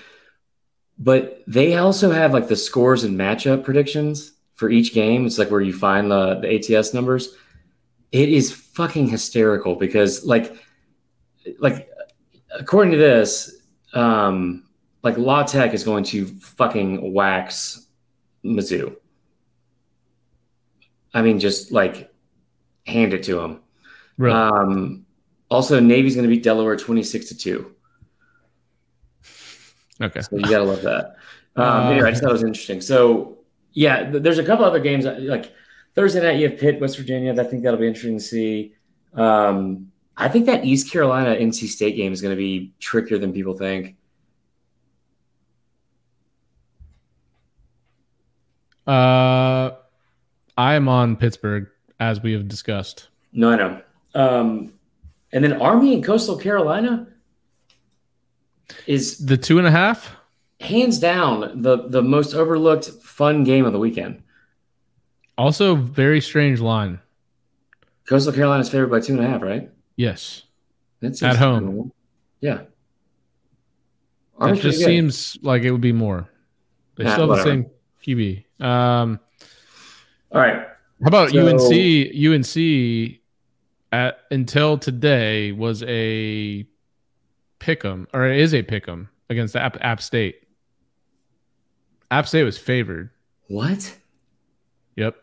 But they also have like the scores and matchup predictions for each game. It's like where you find the, the ATS numbers. It is fucking hysterical because like like according to this, um, like La Tech is going to fucking wax Mizzou. I mean, just like hand it to them. Really? Um, also, Navy's going to beat Delaware 26 to 2. okay. So you got to love that. Um, Uh, anyway, I just thought it was interesting. So, yeah, th- there's a couple other games. Like Thursday night, you have Pitt, West Virginia. I think that'll be interesting to see. Um, I think that East Carolina NC State game is going to be trickier than people think. Uh, I am on Pittsburgh as we have discussed. No, I know. Um, and then Army and Coastal Carolina is The two and a half. hands down the the most overlooked fun game of the weekend. Also, very strange line. Coastal Carolina's favored by two and a half, right? Yes, That At home. normal. Yeah. it Army's just seems like it would be more. They Nah, still have the same QB. Um, All right. how about So- UNC? UNC at until today was a pick'em or is a pick'em against App, App State. App State was favored. What? Yep.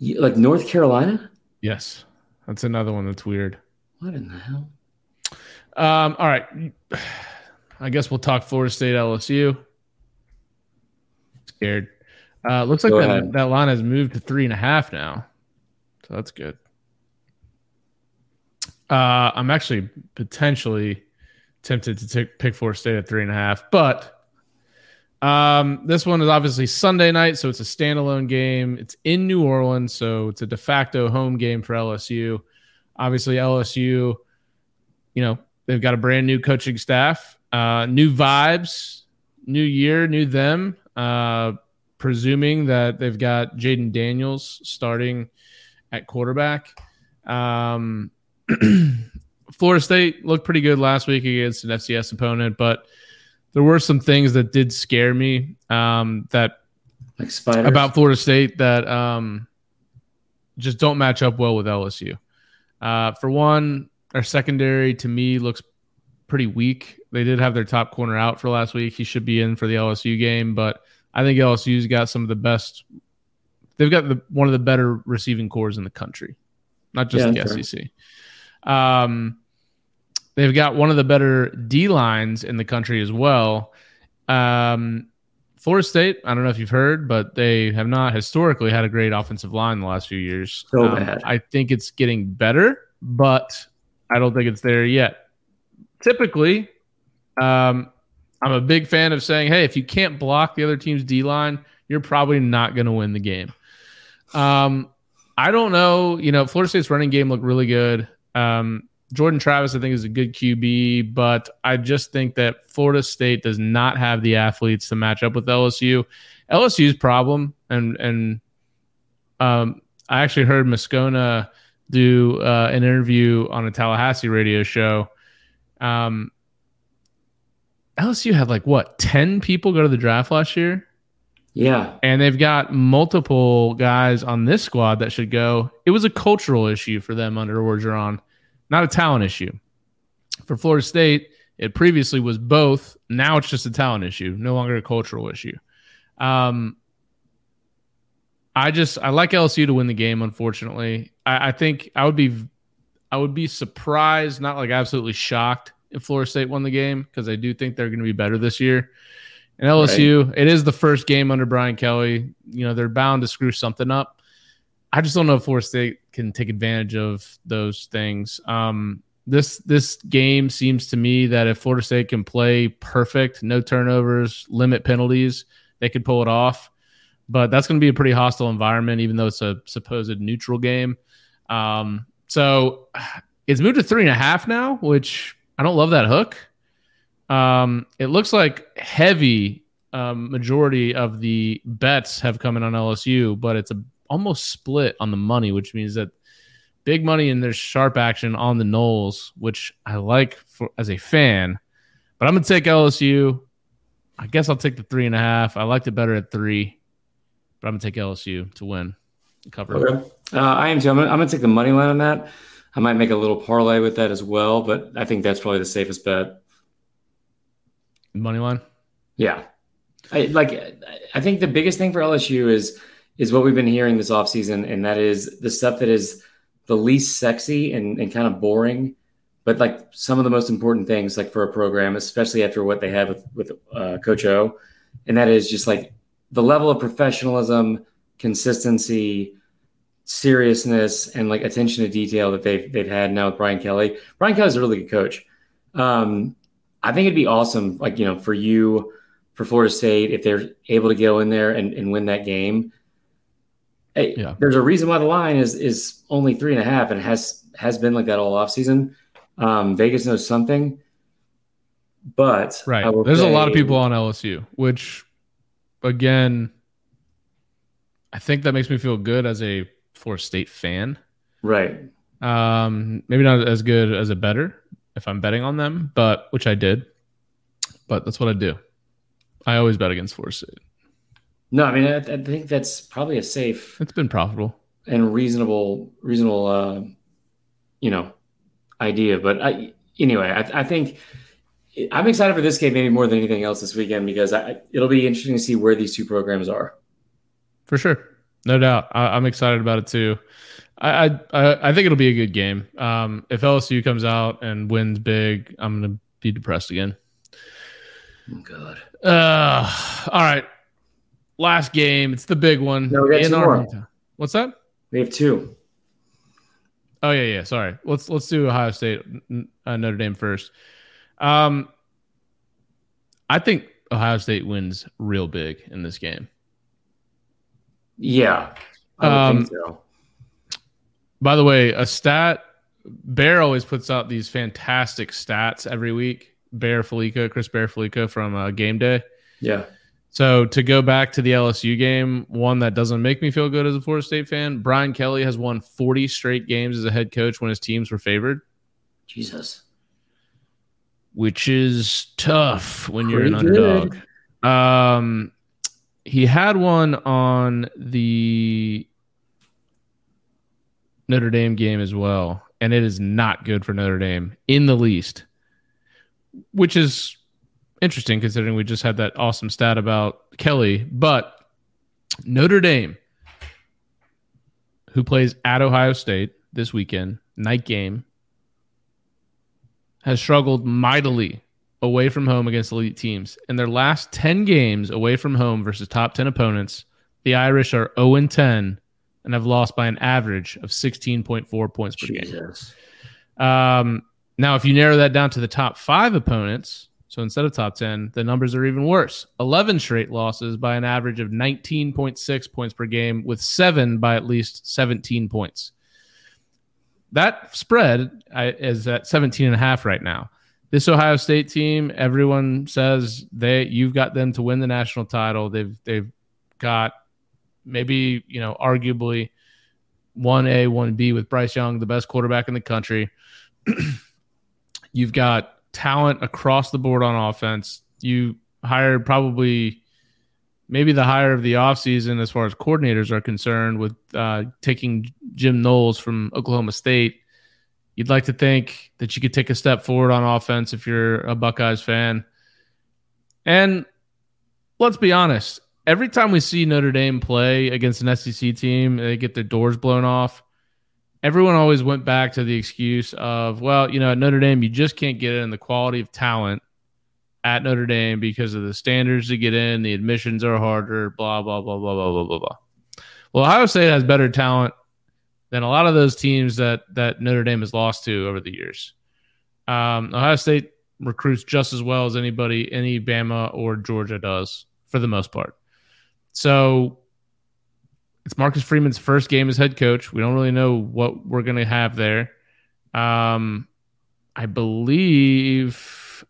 Like North Carolina? Yes. That's another one that's weird. What in the hell? Um, all right. I guess we'll talk Florida State LSU. Scared. Uh, looks like Go that, ahead. that line has moved to three and a half now. So that's good. Uh, I'm actually potentially tempted to take, pick Florida State at three and a half, but um, this one is obviously Sunday night, so it's a standalone game. It's in New Orleans, so it's a de facto home game for LSU. Obviously, LSU, you know, they've got a brand new coaching staff, uh, new vibes, new year, new them. Uh, presuming that they've got Jayden Daniels starting at quarterback. Um, Florida State looked pretty good last week against an FCS opponent, but there were some things that did scare me um, that Like spiders? about Florida State that um, just don't match up well with LSU. Uh, for one, our secondary to me looks pretty weak. They did have their top corner out for last week. He should be in for the LSU game, but I think LSU's got some of the best. They've got the, one of the better receiving corps in the country, not just Yeah, the. SEC. Um, they've got one of the better D lines in the country as well. Um, Florida State, I don't know if you've heard, but they have not historically had a great offensive line the last few years. So Um, bad. I think it's getting better, but I don't think it's there yet. Typically, um, I'm a big fan of saying, hey, if you can't block the other team's D line, you're probably not going to win the game. Um, I don't know. You know, Florida State's running game looked really good. Um, Jordan Travis, I think, is a good QB, but I just think that Florida State does not have the athletes to match up with LSU. LSU's problem, and and um, I actually heard Moscona do uh, an interview on a Tallahassee radio show. Um, LSU had like what ten people go to the draft last year. Yeah. And they've got multiple guys on this squad that should go. It was a cultural issue for them under Orgeron, not a talent issue. For Florida State, it previously was both. Now it's just a talent issue, no longer a cultural issue. Um, I just I like LSU to win the game. Unfortunately, I, I think I would be I would be surprised, not like absolutely shocked, if Florida State won the game because I do think they're going to be better this year. And LSU, right. it is the first game under Brian Kelly. You know, they're bound to screw something up. I just don't know if Florida State can take advantage of those things. Um, this this game seems to me that if Florida State can play perfect, no turnovers, limit penalties, they could pull it off. But that's going to be a pretty hostile environment, even though it's a supposed neutral game. Um, so it's moved to three and a half now, which I don't love that hook. Um, it looks like heavy um, majority of the bets have come in on LSU, but it's a almost split on the money, which means that big money and there's sharp action on the Noles, which I like for as a fan. But I'm gonna take LSU. I guess I'll take the three and a half. I liked it better at three, but I'm gonna take LSU to win. Cover. Okay. Uh, I am too. I'm gonna, I'm gonna take the money line on that. I might make a little parlay with that as well, but I think that's probably the safest bet. Money line? Yeah. I like I think the biggest thing for LSU is is what we've been hearing this offseason, and that is the stuff that is the least sexy and, and kind of boring, but like some of the most important things like for a program, especially after what they had with, with uh, Coach O. And that is just like the level of professionalism, consistency, seriousness, and like attention to detail that they've they've had now with Brian Kelly. Brian Kelly's a really good coach. Um, I think it'd be awesome, like, you know, for you, for Florida State, if they're able to go in there and, and win that game. Hey, yeah. There's a reason why the line is is only three and a half and has has been like that all off season. Um, Vegas knows something, but right. There's say, a lot of people on LSU, which again, I think that makes me feel good as a Florida State fan. Right. Um, maybe not as good as a bettor, if I'm betting on them, but which I did. But that's what I do. I always bet against Florida State. No, I mean I, I think that's probably a safe. It's been profitable and reasonable, reasonable, uh, you know, idea. But I, anyway, I, I think I'm excited for this game maybe more than anything else this weekend because I, it'll be interesting to see where these two programs are. For sure, no doubt. I, am excited about it too. I, I I think it'll be a good game. Um, if LSU comes out and wins big, I'm gonna be depressed again. Oh, God. Uh, all right. Last game. It's the big one. No, we got two more. What's that? We have two. Oh yeah, yeah. Sorry. Let's let's do Ohio State, uh, Notre Dame first. Um, I think Ohio State wins real big in this game. Yeah, I um, so. By the way, a stat Bear always puts out these fantastic stats every week. Bear Fallica, Chris Bear Fallica from uh, Game Day. Yeah. So to go back to the LSU game, one that doesn't make me feel good as a Florida State fan, Brian Kelly has won 40 straight games as a head coach when his teams were favored. Jesus. Which is tough when you're Pretty an underdog. Good. Um he had one on the Notre Dame game as well, and it is not good for Notre Dame in the least. Which is interesting considering we just had that awesome stat about Kelly, but Notre Dame who plays at Ohio State this weekend, night game, has struggled mightily away from home against elite teams. In their last 10 games away from home versus top 10 opponents, the Irish are 0 10 and have lost by an average of 16.4 points per Jesus. game. Um, now, if you narrow that down to the top five opponents, so instead of top 10, the numbers are even worse 11 straight losses by an average of 19.6 points per game, with seven by at least 17 points. that spread is at 17 and a half right now. This Ohio State team, everyone says they you've got them to win the national title. They've they've got maybe, you know, arguably 1A, 1B with Bryce Young, the best quarterback in the country. You've got talent across the board on offense. You hired probably maybe the hire of the offseason as far as coordinators are concerned with uh, taking Jim Knowles from Oklahoma State. You'd like to think that you could take a step forward on offense if you're a Buckeyes fan. And let's be honest, every time we see Notre Dame play against an SEC team, they get their doors blown off. Everyone always went back to the excuse of, well, you know, at Notre Dame, you just can't get in the quality of talent at Notre Dame because of the standards to get in, the admissions are harder, blah, blah, blah, blah, blah, blah, blah, blah. Well, Ohio State has better talent than a lot of those teams that that Notre Dame has lost to over the years. Um, Ohio State recruits just as well as anybody, any Bama or Georgia does for the most part. So it's Marcus Freeman's first game as head coach. We don't really know what we're going to have there. Um, I believe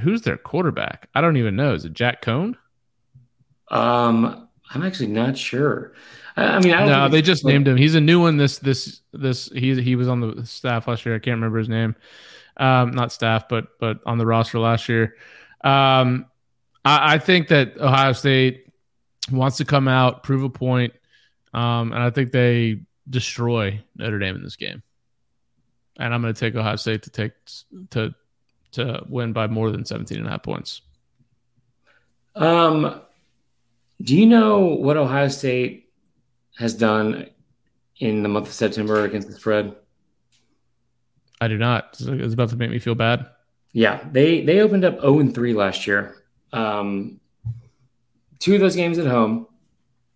who's their quarterback? I don't even know. Is it Jack Coan? Um, I'm actually not sure. I, I mean, I no, they just like, named him. He's a new one. This this this he he was on the staff last year. I can't remember his name. Um, not staff, but but on the roster last year. Um, I, I think that Ohio State wants to come out, prove a point, um, and I think they destroy Notre Dame in this game. And I'm going to take Ohio State to take to to win by more than 17 and a half points. Um, do you know what Ohio State has done in the month of September against the spread? I do not. It's about to make me feel bad. Yeah, they they opened up 0 and 3 last year. Um, two of those games at home,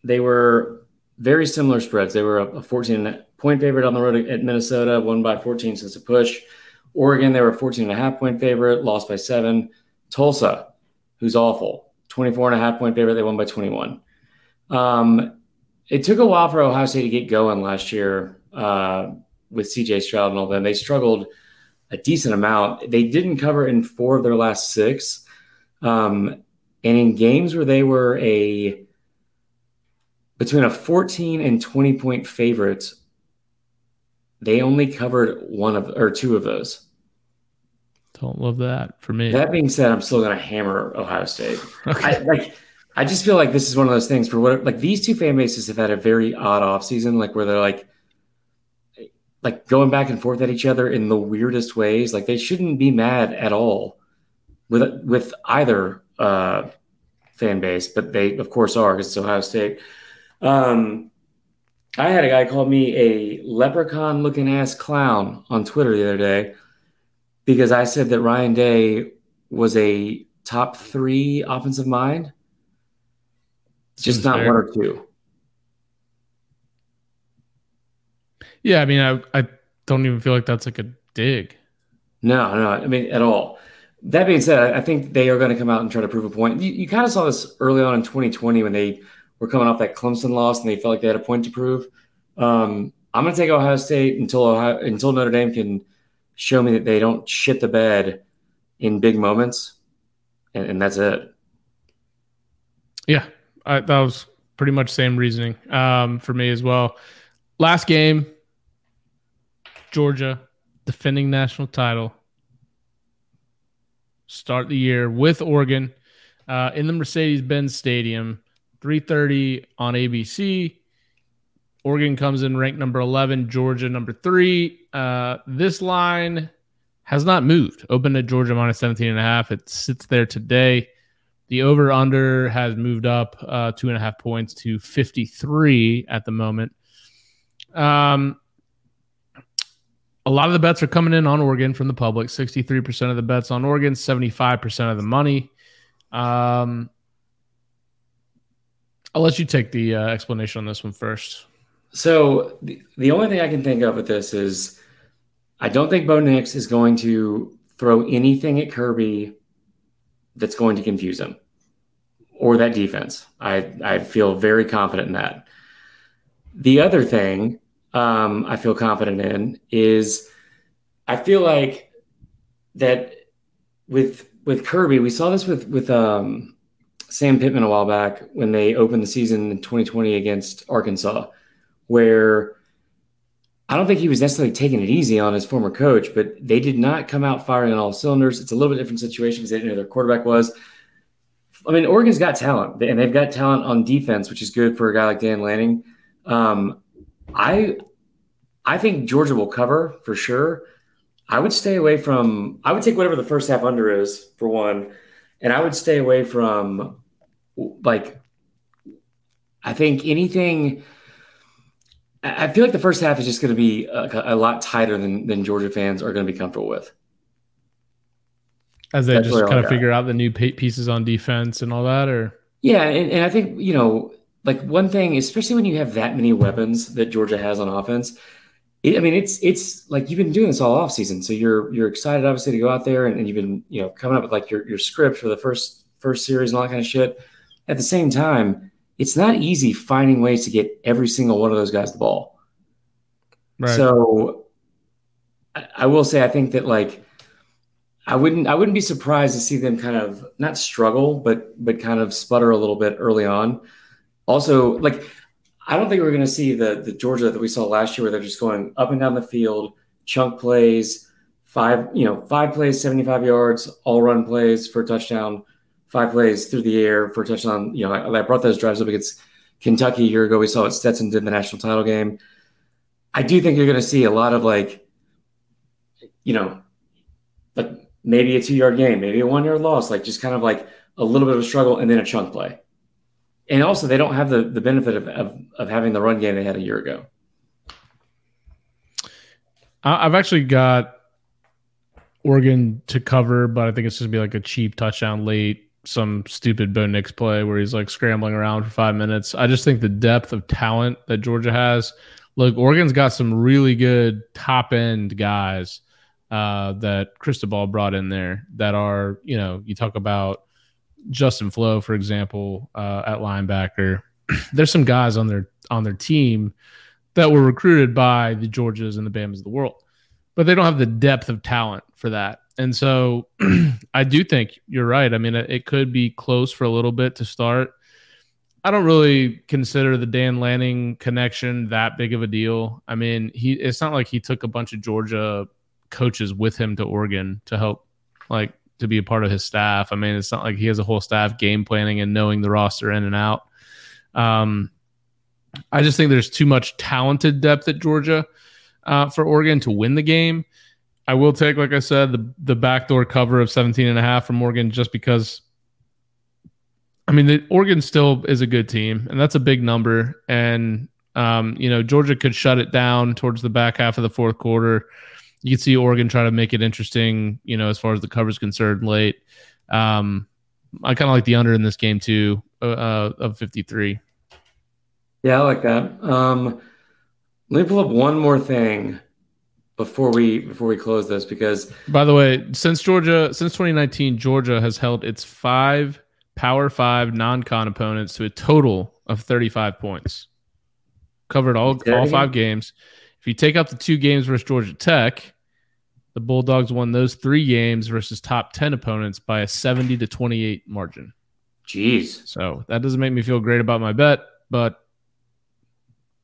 they were very similar spreads. They were a 14 point favorite on the road at Minnesota, won by 14 since a push. Oregon, they were 14 and a half point favorite, lost by seven. Tulsa, who's awful, 24 and a half point favorite, they won by 21. Um, it took a while for Ohio State to get going last year uh, with CJ Stroud and all them. They struggled a decent amount. They didn't cover in four of their last six. Um, and in games where they were a between a 14 and 20 point favorite, they only covered one of or two of those. Don't love that for me. That being said, I'm still going to hammer Ohio State. okay. I, like, I just feel like this is one of those things for what like these two fan bases have had a very odd off season, like where they're like, like going back and forth at each other in the weirdest ways. Like they shouldn't be mad at all with with either uh, fan base, but they of course are because it's Ohio State. Um, I had a guy call me a leprechaun looking ass clown on Twitter the other day because I said that Ryan Day was a top three offensive mind, just not fair. one or two. Yeah, I mean, I, I don't even feel like that's like a dig. No, no, I mean, at all. That being said, I think they are going to come out and try to prove a point. You, you kind of saw this early on in 2020 when they were coming off that Clemson loss and they felt like they had a point to prove. Um, I'm going to take Ohio State until Ohio, until Notre Dame can – show me that they don't shit the bed in big moments, and, and that's it. Yeah, I, that was pretty much same reasoning um, for me as well. Last game, Georgia defending national title. Start the year with Oregon uh, in the Mercedes-Benz Stadium, 3:30 on ABC. Oregon comes in ranked number 11, Georgia number three. Uh, this line has not moved. Open at Georgia minus 17 and a half. It sits there today. The over under has moved up uh, two and a half points to 53 at the moment. Um, a lot of the bets are coming in on Oregon from the public. 63% of the bets on Oregon, 75% of the money. Um, I'll let you take the uh, explanation on this one first. So the, the only thing I can think of with this is I don't think Bo Nix is going to throw anything at Kirby that's going to confuse him or that defense. I, I feel very confident in that. The other thing, um, I feel confident in is I feel like that with with Kirby, we saw this with with um, Sam Pittman a while back when they opened the season in 2020 against Arkansas, where I don't think he was necessarily taking it easy on his former coach, but they did not come out firing on all cylinders. It's a little bit different situation because they didn't know their quarterback was. I mean, Oregon's got talent, and they've got talent on defense, which is good for a guy like Dan Lanning. Um, I I think Georgia will cover for sure. I would stay away from. I would take whatever the first half under is for one, and I would stay away from like. I think anything. I feel like the first half is just going to be a, a, lot tighter than than Georgia fans are going to be comfortable with. As they That's just kind of figure out the new pieces on defense and all that, or yeah, and, and I think you know, like one thing, especially when you have that many weapons that Georgia has on offense, I mean, it's it's like you've been doing this all off season, so you're you're excited obviously to go out there and, and, you've been you know coming up with like your your script for the first first series and all that kind of shit. At the same time, it's not easy finding ways to get every single one of those guys the ball. Right. So I, I will say I think that like I wouldn't I wouldn't be surprised to see them kind of not struggle, but but kind of sputter a little bit early on. Also, like I don't think we're going to see the the Georgia that we saw last year, where they're just going up and down the field, chunk plays, five you know five plays, seventy five yards, all run plays for a touchdown, five plays through the air for a touchdown. You know, I, I brought those drives up against Kentucky a year ago. We saw what Stetson did in the national title game. I do think you're going to see a lot of like, you know, like maybe a two yard game, maybe a one yard loss, like just kind of like a little bit of a struggle and then a chunk play and also they don't have the the benefit of, of, of having the run game they had a year ago. I've actually got Oregon to cover, but I think it's just be like a cheap touchdown late, some stupid Bo Nix play where he's like scrambling around for five minutes. I just think the depth of talent that Georgia has. Look, Oregon's got some really good top end guys uh, that Cristobal brought in there that are, you know, you talk about Justin Flowe, for example, uh, at linebacker. There's some guys on their on their team that were recruited by the Georgias and the Bamas of the world, but they don't have the depth of talent for that. And so, I do think you're right. I mean, it, it could be close for a little bit to start. I don't really consider the Dan Lanning connection that big of a deal. I mean, he it's not like he took a bunch of Georgia coaches with him to Oregon to help like to be a part of his staff. I mean, it's not like he has a whole staff game planning and knowing the roster in and out. Um, I just think there's too much talented depth at Georgia uh, for Oregon to win the game. I will take, like I said, the the backdoor cover of 17 and a half from Oregon just because I mean, the, Oregon still is a good team, and that's a big number. And um, you know, Georgia could shut it down towards the back half of the fourth quarter you can see Oregon try to make it interesting, you know, as far as the cover is concerned late. Um, I kind of like the under in this game too, uh, uh, of 53. Yeah, I like that. Um, let me pull up one more thing before we before we close this because by the way, since Georgia since 2019, Georgia has held its five Power Five non-con opponents to a total of 35 points. Covered all all five games. If you take out the two games versus Georgia Tech, the Bulldogs won those three games versus top 10 opponents by a 70 to 28 margin. Jeez. So that doesn't make me feel great about my bet, but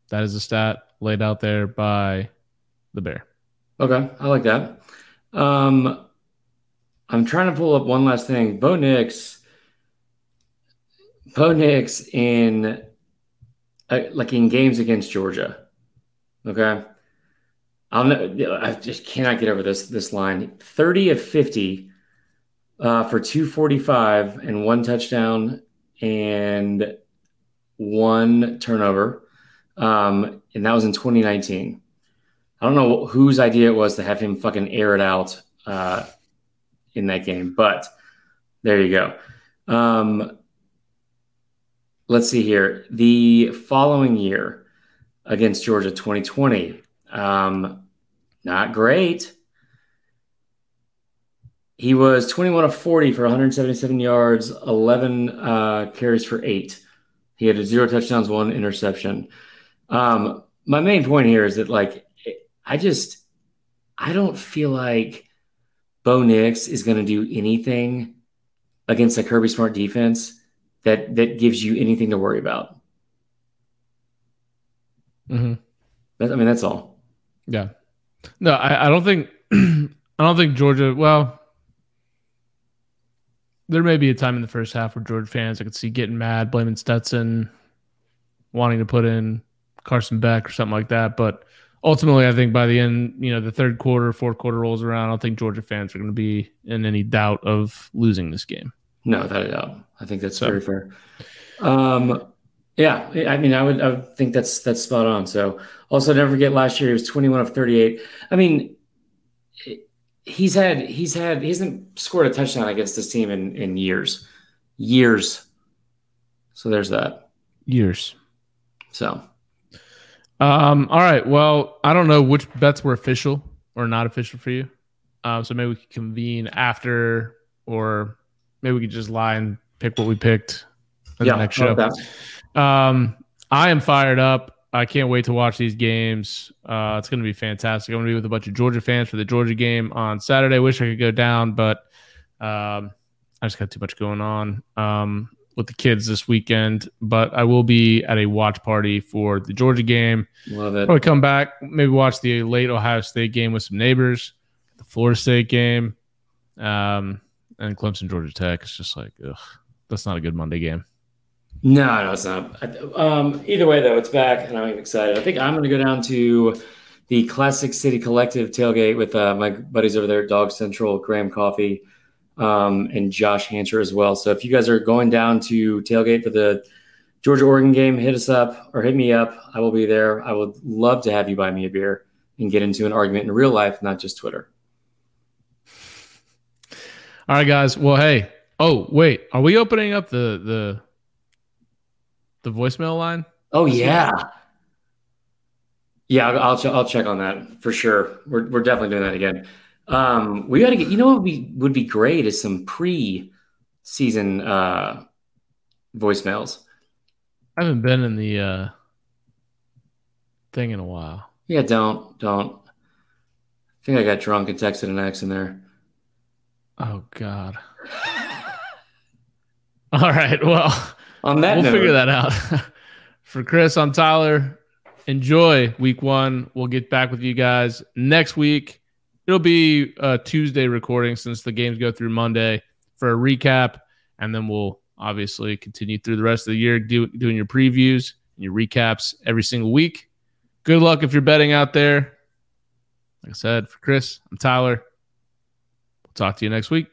that is a stat laid out there by the Bear. Okay. I like that. Um, I'm trying to pull up one last thing. Bo Nix, Bo Nix in uh, like in games against Georgia. Okay. I'll I just cannot get over this this line. 30 of 50 uh, for 245 and one touchdown and one turnover. Um, and that was in 2019. I don't know whose idea it was to have him fucking air it out uh, in that game, but there you go. Um, let's see here. The following year against Georgia, 2020, um, not great. He was 21 of 40 for 177 yards, 11 uh, carries for eight. He had zero touchdowns, one interception. Um, my main point here is that like I just I don't feel like Bo Nix is going to do anything against a Kirby Smart defense that that gives you anything to worry about. Mm-hmm. I mean, that's all. Yeah. No, I, I don't think I don't think Georgia. Well, there may be a time in the first half where Georgia fans I could see getting mad, blaming Stetson, wanting to put in Carson Beck or something like that. But ultimately, I think by the end, you know, the third quarter, fourth quarter rolls around, I don't think Georgia fans are going to be in any doubt of losing this game. No, without a doubt. I think that's so. very fair. Um, yeah, I mean, I would, I would think that's that's spot on. So, also, never forget last year he was twenty one of thirty eight. I mean, he's had he's had he hasn't scored a touchdown against this team in in years, years. So there's that. Years. So um, all right. Well, I don't know which bets were official or not official for you. Um, so maybe we could convene after, or maybe we could just lie and pick what we picked in yeah, the next show. Um, I am fired up. I can't wait to watch these games. Uh, it's going to be fantastic. I'm going to be with a bunch of Georgia fans for the Georgia game on Saturday. Wish I could go down, but um, I just got too much going on. Um, with the kids this weekend, but I will be at a watch party for the Georgia game. Love it. Probably come back, maybe watch the late Ohio State game with some neighbors, the Florida State game, um, and Clemson Georgia Tech. It's just like, ugh, that's not a good Monday game. No, no, it's not. Um, either way, though, it's back, and I'm excited. I think I'm going to go down to the Classic City Collective tailgate with uh, my buddies over there at Dog Central, Graham Coffee um, and Josh Hancher as well. So if you guys are going down to tailgate for the Georgia Oregon game, hit us up or hit me up. I will be there. I would love to have you buy me a beer and get into an argument in real life, not just Twitter. All right, guys. Well, hey. Oh, wait. Are we opening up the the the voicemail line? Oh yeah. Yeah, I'll, I'll, I'll check on that for sure. We're, we're definitely doing that again. Um, we got to get. You know what would be would be great is some pre-season uh, voicemails. I haven't been in the uh, thing in a while. Yeah, don't don't. I think I got drunk and texted an ex in there. Oh God. All right. Well, on that, we'll note, figure that out. For Chris, I'm Tyler. Enjoy week one. We'll get back with you guys next week it'll be a Tuesday recording since the games go through Monday for a recap, and then we'll obviously continue through the rest of the year do, doing your previews and your recaps every single week. Good luck if you're betting out there. Like I said, for Chris, I'm Tyler. We'll talk to you next week.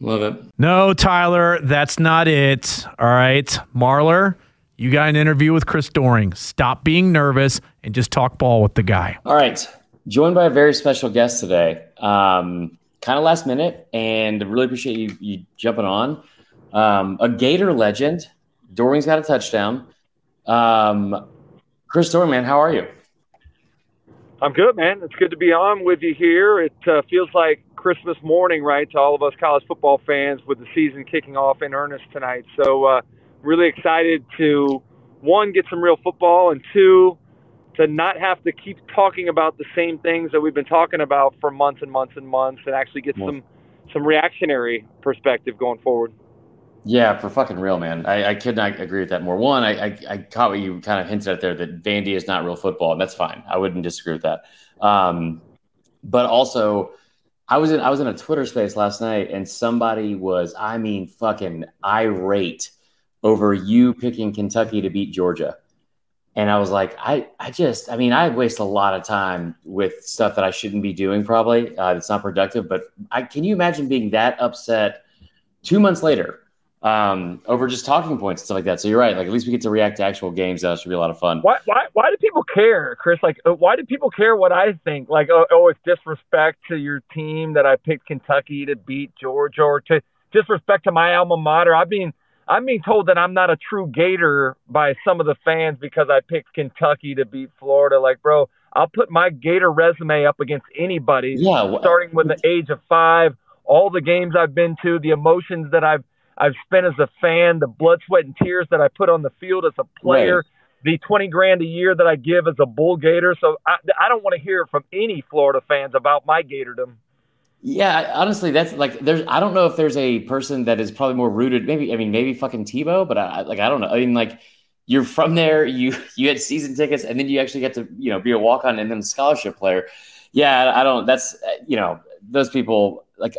Love it. No, Tyler, that's not it. All right. Marlar, you got an interview with Chris Doering. Stop being nervous and just talk ball with the guy. All right joined by a very special guest today. Um, kind of last minute, and really appreciate you, you jumping on. Um, a Gator legend. Doering's got a touchdown. Um, Chris Doering, man, how are you? I'm good, man. It's good to be on with you here. It uh, feels like Christmas morning, right, to all of us college football fans with the season kicking off in earnest tonight. So, uh, really excited to one get some real football, and two to not have to keep talking about the same things that we've been talking about for months and months and months and actually get some some reactionary perspective going forward. Yeah, for fucking real, man. I, I could not agree with that more. One, I, I, I caught what you kind of hinted at there that Vandy is not real football, and that's fine. I wouldn't disagree with that. Um, but also, I was in I was in a Twitter space last night, and somebody was, I mean, fucking irate over you picking Kentucky to beat Georgia and I was like, I, I just, I mean, I waste a lot of time with stuff that I shouldn't be doing. Probably uh, it's not productive. But I can you imagine being that upset two months later um, over just talking points and stuff like that? So you're right. Like at least we get to react to actual games. That should be a lot of fun. Why, why, why do people care, Chris? Like, uh, why do people care what I think? Like, oh, oh, it's disrespect to your team that I picked Kentucky to beat Georgia, or to disrespect to my alma mater. I mean I'm being told that I'm not a true Gator by some of the fans because I picked Kentucky to beat Florida. Like, bro, I'll put my Gator resume up against anybody. Yeah, starting with the age of five, all the games I've been to, the emotions that I've I've spent as a fan, the blood, sweat, and tears that I put on the field as a player. Right. the 20 grand a year that I give as a bull gator. So I, I don't want to hear from any Florida fans about my gatordom. Yeah, honestly, that's like there's. I don't know if there's a person that is probably more rooted. Maybe I mean maybe fucking Tebow, but I like I don't know. I mean like you're from there. You you had season tickets, and then you actually get to you know be a walk on and then scholarship player. Yeah, I don't. That's you know those people like.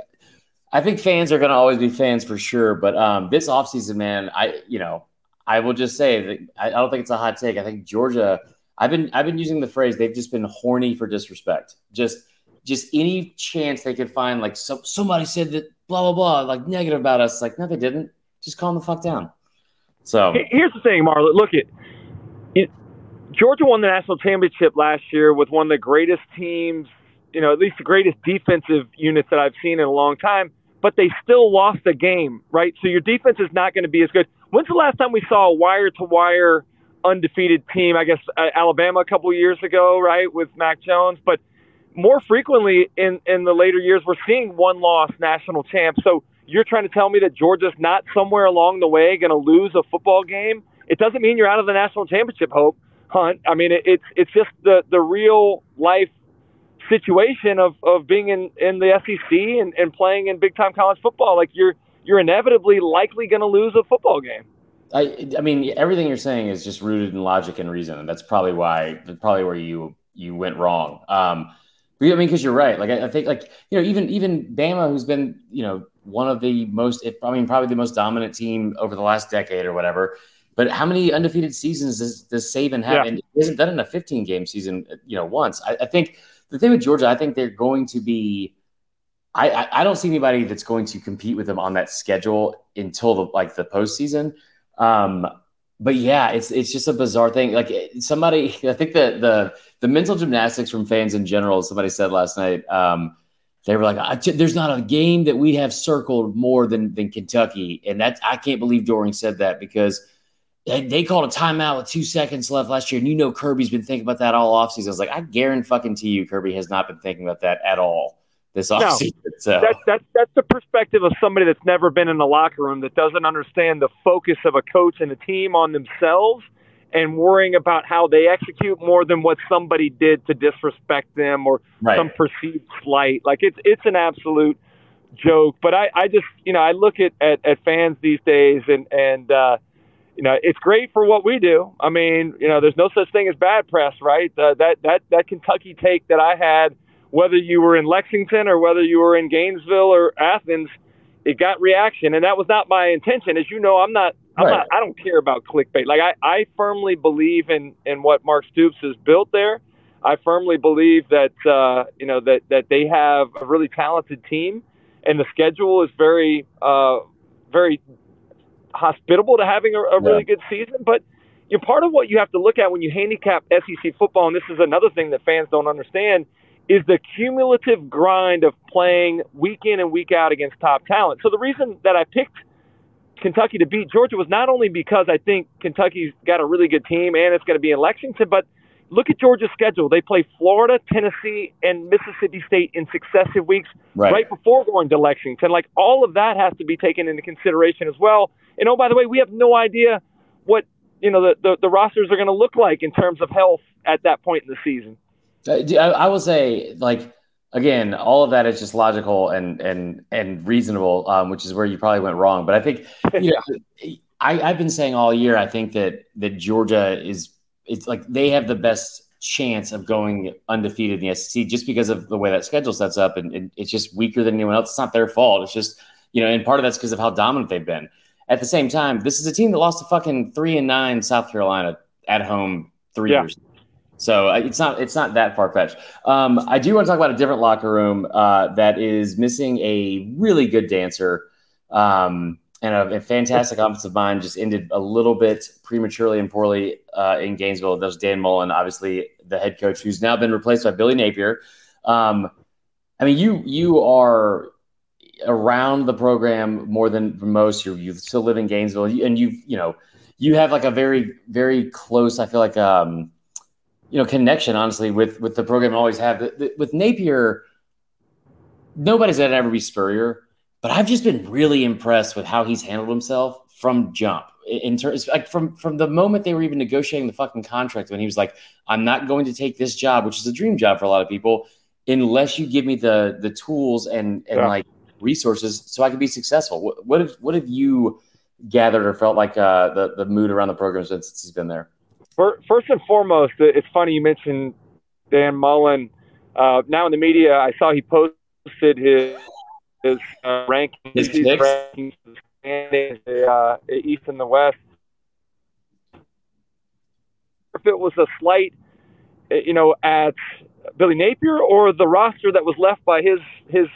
I think fans are going to always be fans for sure, but um, this offseason, man, I you know I will just say that I, I don't think it's a hot take. I think Georgia. I've been I've been using the phrase they've just been horny for disrespect. Just just any chance they could find, like so, somebody said that blah blah blah, like negative about us. Like no, they didn't. Just calm the fuck down. So here's the thing, Marla. Look it, it. Georgia won the national championship last year with one of the greatest teams, you know, at least the greatest defensive units that I've seen in a long time. But they still lost the game, right? So your defense is not going to be as good. When's the last time we saw a wire to wire undefeated team? I guess uh, Alabama a couple years ago, right, with Mac Jones. But more frequently in in the later years, we're seeing one loss national champs. So you're trying to tell me that Georgia's not somewhere along the way going to lose a football game? It doesn't mean you're out of the national championship hope hunt. I mean, it, it's it's just the the real life situation of, of being in, in the SEC and, and playing in big time college football. Like you're you're inevitably likely going to lose a football game. I, I mean, everything you're saying is just rooted in logic and reason, and that's probably why, probably where you you went wrong. Um, I mean, because you're right. Like I, I, think, like you know, even even Bama, who's been you know one of the most, if, I mean, probably the most dominant team over the last decade or whatever. But how many undefeated seasons does, does Saban have? Yeah. And he hasn't done in a 15 game season, you know, once. I, I think the thing with Georgia, I think they're going to be I, I, don't see anybody that's going to compete with them on that schedule until the like the postseason. Um, but yeah, it's it's just a bizarre thing. Like somebody, I think that the the mental gymnastics from fans in general. Somebody said last night, um, they were like, "There's not a game that we have circled more than than Kentucky," and that I can't believe Doering said that because they called a timeout with two seconds left last year, and you know Kirby's been thinking about that all offseason. I was like, I guarantee fucking to you, Kirby has not been thinking about that at all this offseason. No, so. that, that, that's the perspective of somebody that's never been in the locker room that doesn't understand the focus of a coach and a team on themselves and worrying about how they execute more than what somebody did to disrespect them or right. some perceived slight. Like it's it's an absolute joke. But I, I just you know I look at, at, at fans these days and and uh, you know it's great for what we do. I mean you know there's no such thing as bad press, right? Uh, that that that Kentucky take that I had whether you were in Lexington or whether you were in Gainesville or Athens, it got reaction, and that was not my intention. As you know, I'm not. I'm right. not. I don't care about clickbait. Like I, I firmly believe in in what Mark Stoops has built there. I firmly believe that uh, you know that that they have a really talented team, and the schedule is very uh, very hospitable to having a, a really yeah. good season. But you know, part of what you have to look at when you handicap SEC football, and this is another thing that fans don't understand, is the cumulative grind of playing week in and week out against top talent. So the reason that I picked Kentucky to beat Georgia was not only because I think Kentucky's got a really good team and it's going to be in Lexington, but look at Georgia's schedule. They play Florida, Tennessee, and Mississippi State in successive weeks right. right before going to Lexington. Like all of that has to be taken into consideration as well. And oh, by the way, we have no idea what you know the, the, the rosters are going to look like in terms of health at that point in the season. Uh, I, I will say, like, again, all of that is just logical and and and reasonable, um, which is where you probably went wrong. But I think, you know, I, I've been saying all year, I think that that Georgia is it's like they have the best chance of going undefeated in the SEC just because of the way that schedule sets up, and, and it's just weaker than anyone else. It's not their fault. It's just you know, and part of that's because of how dominant they've been. At the same time, this is a team that lost to fucking three and nine South Carolina at home three yeah. years so uh, it's not it's not that far fetched. Um, I do want to talk about a different locker room uh, that is missing a really good dancer um, and a, a, fantastic offensive mind. Just ended a little bit prematurely and poorly uh, in Gainesville. That was Dan Mullen, obviously the head coach, who's now been replaced by Billy Napier. Um, I mean, you you are around the program more than most. You you still live in Gainesville, and you you know you have like a very very close. I feel like. Um, you know connection honestly with with the program I always have with Napier nobody's gonna ever be Spurrier but I've just been really impressed with how he's handled himself from jump in terms like from from the moment they were even negotiating the fucking contract when he was like, I'm not going to take this job, which is a dream job for a lot of people, unless you give me the the tools and and yeah. like resources so I could be successful. What what have what have you gathered or felt like uh, the the mood around the program since he's been there? First and foremost, it's funny you mentioned Dan Mullen. Uh, now in the media, I saw he posted his his uh, rankings, his rankings, the uh, East and the West. If it was a slight, you know, at Billy Napier or the roster that was left by his his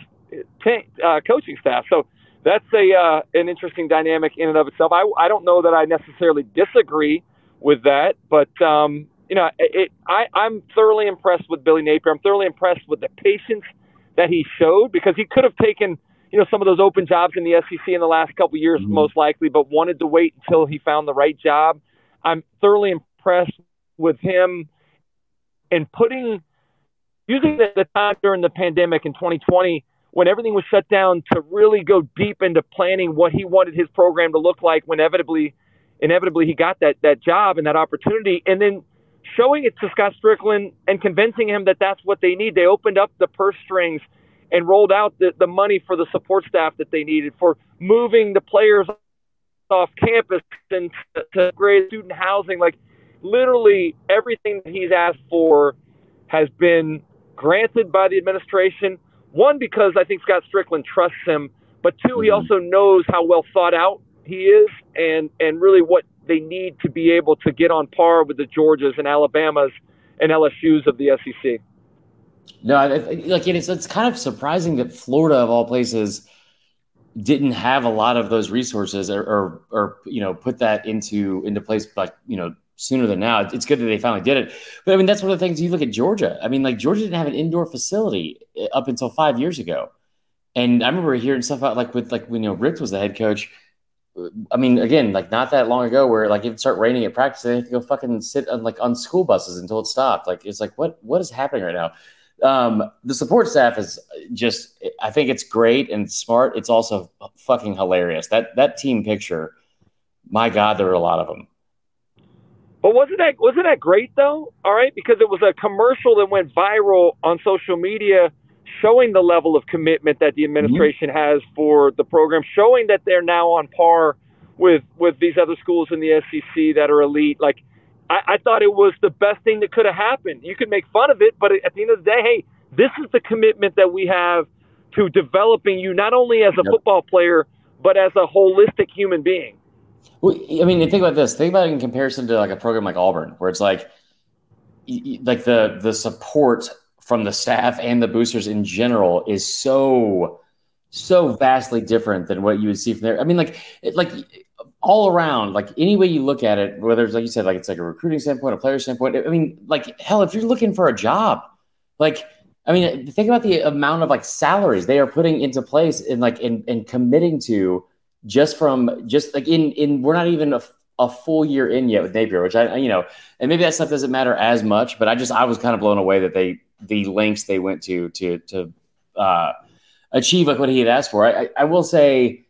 t- uh, coaching staff. So that's a uh, an interesting dynamic in and of itself. I I don't know that I necessarily disagree with that, but um, you know, it, I I'm thoroughly impressed with Billy Napier. I'm thoroughly impressed with the patience that he showed because he could have taken you know some of those open jobs in the SEC in the last couple of years mm-hmm. most likely, but wanted to wait until he found the right job. I'm thoroughly impressed with him and putting using the, the time during the pandemic in 2020 when everything was shut down to really go deep into planning what he wanted his program to look like when inevitably inevitably he got that that job and that opportunity and then showing it to Scott Stricklin and convincing him that that's what they need. They opened up the purse strings and rolled out the, the money for the support staff that they needed for moving the players off campus and to, to student housing. Like literally everything that he's asked for has been granted by the administration. One, because I think Scott Stricklin trusts him, but 2 mm-hmm. he also knows how well thought out he is and, and really what they need to be able to get on par with the Georgias and Alabamas and LSU's of the SEC. No, like it's it's kind of surprising that Florida, of all places, didn't have a lot of those resources or, or, or you know put that into into place like you know sooner than now. It's good that they finally did it. But I mean, that's one of the things you look at Georgia. I mean, like Georgia didn't have an indoor facility eh, up until five years ago. And I remember hearing stuff about like with like when you know Richt was the head coach. I mean, again, like not that long ago, where like if it start raining at practice, they have to go fucking sit on like on school buses until it stopped. Like it's like what what is happening right now? Um, the support staff is just, I think it's great and smart. It's also fucking hilarious. That that team picture, my God, there are a lot of them. But wasn't that wasn't that great though? All right, because it was a commercial that went viral on social media, showing the level of commitment that the administration mm-hmm. has for the program, showing that they're now on par with with these other schools in the SEC that are elite. Like I, I thought it was the best thing that could have happened. You could make fun of it, but at the end of the day, hey, this is the commitment that we have to developing you not only as a yep. football player but as a holistic human being. Well, I mean, think about this. Think about it in comparison to like a program like Auburn, where it's like, like the the support from the staff and the boosters in general is so so vastly different than what you would see from there. I mean, like, like all around, like any way you look at it, whether it's like you said, like it's like a recruiting standpoint, a player standpoint. I mean, like hell, if you're looking for a job, like I mean, think about the amount of like salaries they are putting into place and like in and committing to just from just like in in we're not even a, a full year in yet with Napier, which I you know, and maybe that stuff doesn't matter as much, but I just I was kind of blown away that they the lengths they went to to to uh, achieve like what he had asked for. I, I, I will say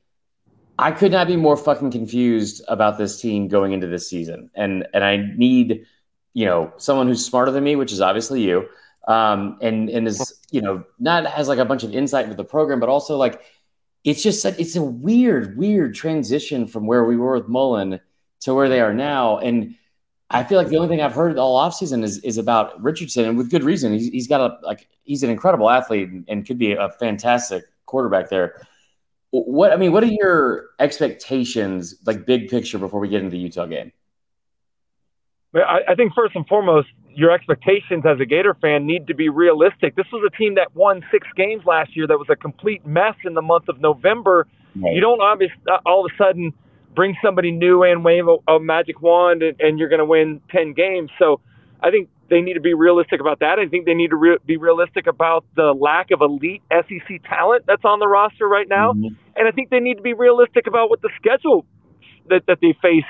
I could not be more fucking confused about this team going into this season. And and I need, you know, someone who's smarter than me, which is obviously you. Um, and and is, you know, not has like a bunch of insight into the program, but also like it's just it's a weird, weird transition from where we were with Mullen to where they are now. And I feel like the only thing I've heard all offseason is is about Richardson, and with good reason. He's, he's got a like he's an incredible athlete and, and could be a fantastic quarterback there. What I mean, what are your expectations, like big picture, before we get into the Utah game? I, I think first and foremost, your expectations as a Gator fan need to be realistic. This was a team that won six games last year that was a complete mess in the month of November. Right. You don't obviously uh, all of a sudden bring somebody new and wave a, a magic wand and, and you're going to win 10 games. So I think they need to be realistic about that. I think they need to re- be realistic about the lack of elite SEC talent that's on the roster right now. Mm-hmm. And I think they need to be realistic about what the schedule that, that they face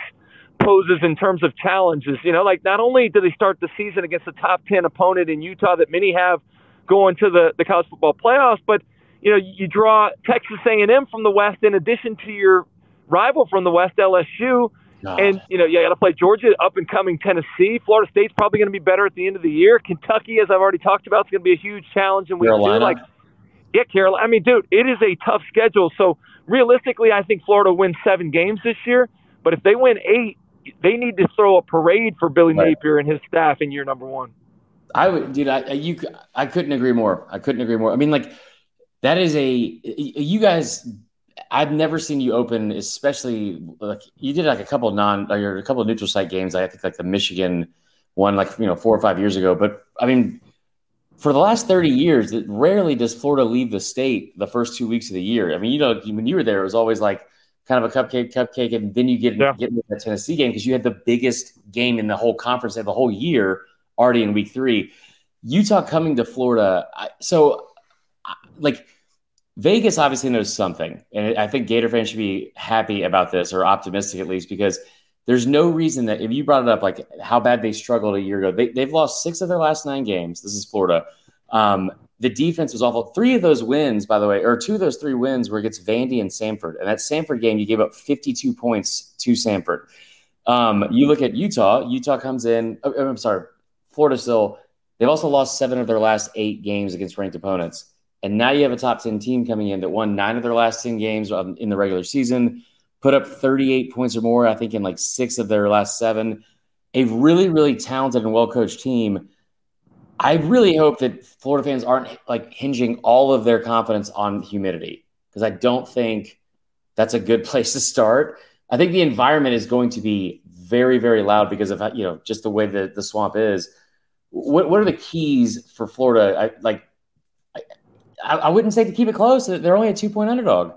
poses in terms of challenges. You know, like not only do they start the season against a top 10 opponent in Utah that many have going to the, the college football playoffs, but you know, you draw Texas A&M from the West in addition to your rival from the West, LSU, God. And you know, you got to play Georgia, up and coming Tennessee. Florida State's probably going to be better at the end of the year. Kentucky, as I've already talked about, is going to be a huge challenge. And we feel like, yeah, Carolina. I mean, dude, it is a tough schedule. So realistically, I think Florida wins seven games this year. But if they win eight, they need to throw a parade for Billy right. Napier and his staff in year number one. I would, dude. I you, I couldn't agree more. I couldn't agree more. I mean, like that is a you guys I've never seen you open, especially like you did like a couple non or a couple of neutral site games. I think like the Michigan one, like you know, four or five years ago. But I mean, for the last thirty years, it rarely does Florida leave the state the first two weeks of the year. I mean, you know, when you were there, it was always like kind of a cupcake, cupcake, and then you get yeah. get into that Tennessee game because you had the biggest game in the whole conference of the whole year already in week three. Utah coming to Florida, so like Vegas obviously knows something, and I think Gator fans should be happy about this or optimistic at least because there's no reason that if you brought it up like how bad they struggled a year ago, they, they've lost six of their last nine games. This is Florida. Um, the defense was awful. Three of those wins, by the way, or two of those three wins were against Vandy and Samford. And that Samford game, you gave up 52 points to Samford. Um, you look at Utah. Utah comes in. Oh, I'm sorry, Florida still. They've also lost seven of their last eight games against ranked opponents. And now you have a top 10 team coming in that won nine of their last 10 games um, in the regular season, put up 38 points or more, I think, in like six of their last seven. A really, really talented and well coached team. I really hope that Florida fans aren't like hinging all of their confidence on humidity because I don't think that's a good place to start. I think the environment is going to be very, very loud because of you know just the way that the swamp is. What, what are the keys for Florida? I, like I, I wouldn't say to keep it close. They're only a two point underdog.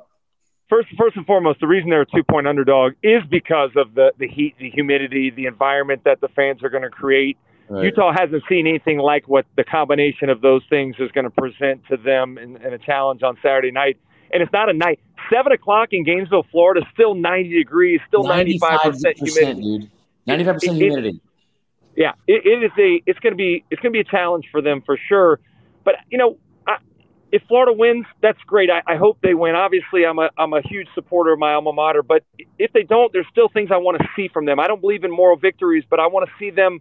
First, first and foremost, the reason they're a two point underdog is because of the, the heat, the humidity, the environment that the fans are going to create. Right. Utah hasn't seen anything like what the combination of those things is going to present to them in, in, a challenge on Saturday night. And it's not a night. Seven o'clock in Gainesville, Florida, still 90 degrees, still 95% humidity. Dude. 95% humidity. It, yeah, it, it is a. It's going to be. It's going to be a challenge for them for sure. But you know, if Florida wins, that's great. I, I, hope they win. Obviously, I'm a I'm a huge supporter of my alma mater, but if they don't, there's still things I want to see from them. I don't believe in moral victories, but I want to see them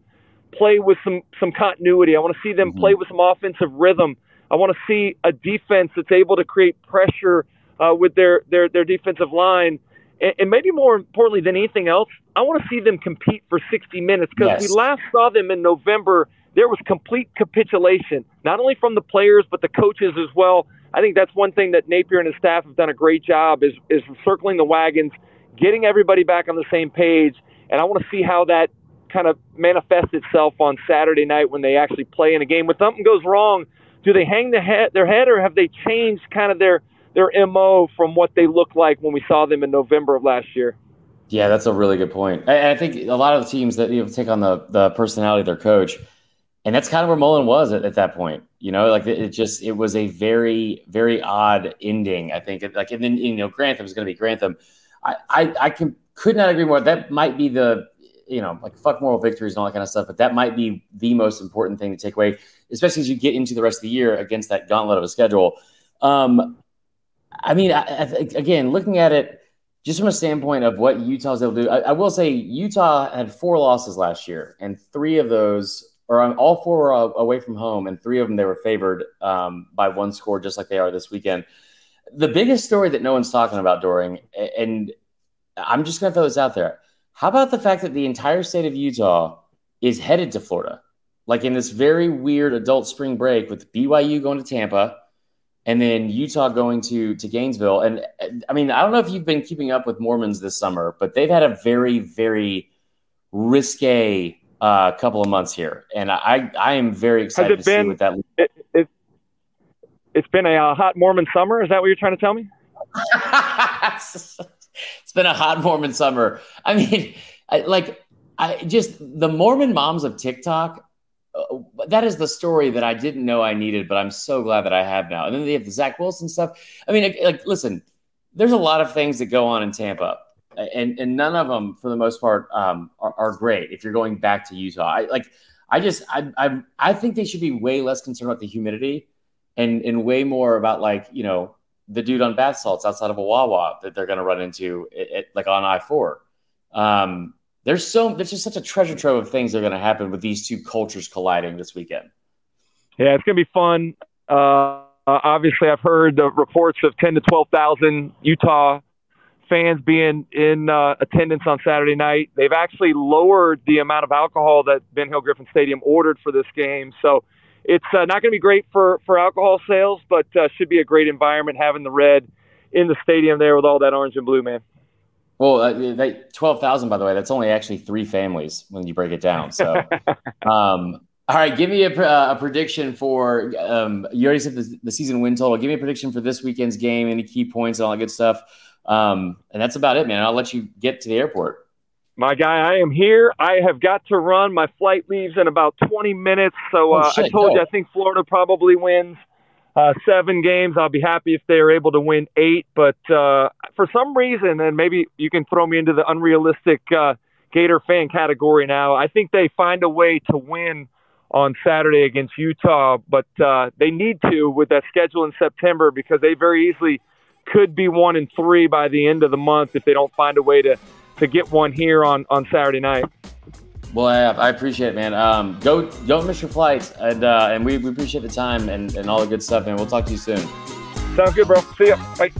play with some some continuity. I want to see them mm-hmm. play with some offensive rhythm. I want to see a defense that's able to create pressure uh, with their their their defensive line, and, and, maybe more importantly than anything else, I want to see them compete for 60 minutes because yes. we last saw them in November there was complete capitulation, not only from the players but the coaches as well. I think that's one thing that Napier and his staff have done a great job is is circling the wagons, getting everybody back on the same page, and I want to see how that kind of manifests itself on Saturday night when they actually play in a game. When something goes wrong, do they hang the head, their head, or have they changed kind of their their mo from what they looked like when we saw them in November of last year? Yeah, that's a really good point. I, I think a lot of the teams that you know, take on the the personality of their coach and that's kind of where Mullen was at, at that point. You know, like it, just it was a very very odd ending. I think like and then you know Grantham is going to be Grantham. I I, I can could not agree more. That might be the you know like fuck moral victories and all that kind of stuff, but that might be the most important thing to take away, especially as you get into the rest of the year against that gauntlet of a schedule. Um, I mean, I, I, again, looking at it just from a standpoint of what Utah's able to do, I, I will say Utah had four losses last year, and three of those or all four were away from home, and three of them they were favored um, by one score, just like they are this weekend. The biggest story that no one's talking about, Doering, and I'm just going to throw this out there. How about the fact that the entire state of Utah is headed to Florida, like in this very weird adult spring break with BYU going to Tampa, and then Utah going to to Gainesville. And I mean, I don't know if you've been keeping up with Mormons this summer, but they've had a very, very risque uh, couple of months here, and I I am very excited to been, see what that. It, it, it's been a uh, hot Mormon summer. Is that what you're trying to tell me? it's been a hot Mormon summer. I mean, I, like I just the Mormon moms of TikTok. Uh, that is the story that I didn't know I needed, but I'm so glad that I have now. And then they have the Zach Wilson stuff. I mean, like, listen, there's a lot of things that go on in Tampa and and none of them for the most part um, are, are, great if you're going back to Utah. I like I just I, I I think they should be way less concerned about the humidity and and way more about like you know the dude on bath salts outside of a Wawa that they're going to run into it, it, like on I four. Um, there's so there's just such a treasure trove of things that are going to happen with these two cultures colliding this weekend. Yeah, it's going to be fun. Uh, obviously, I've heard the reports of 10 to 12,000 Utah fans being in uh, attendance on Saturday night. They've actually lowered the amount of alcohol that Ben Hill Griffin Stadium ordered for this game. So it's uh, not going to be great for, for alcohol sales, but uh, should be a great environment having the red in the stadium there with all that orange and blue, man. Well, uh, twelve thousand, by the way, that's only actually three families when you break it down. So, um, all right, give me a, a prediction for. Um, you already said the, the, season win total. Give me a prediction for this weekend's game, any key points, and all that good stuff. Um, and that's about it, man. I'll let you get to the airport. My guy, I am here. I have got to run. My flight leaves in about 20 minutes. So oh, uh, I told you, I think Florida probably wins uh, seven games. I'll be happy if they are able to win eight. But uh, for some reason, and maybe you can throw me into the unrealistic uh, Gator fan category now, I think they find a way to win on Saturday against Utah. But uh, they need to with that schedule in September because they very easily could be one and three by the end of the month if they don't find a way to, to get one here on, on Saturday night. Well, I, I appreciate it, man. Um, go don't miss your flights, and uh, and we, we appreciate the time and, and all the good stuff, man. we'll talk to you soon. Sounds good, bro. See ya. Bye.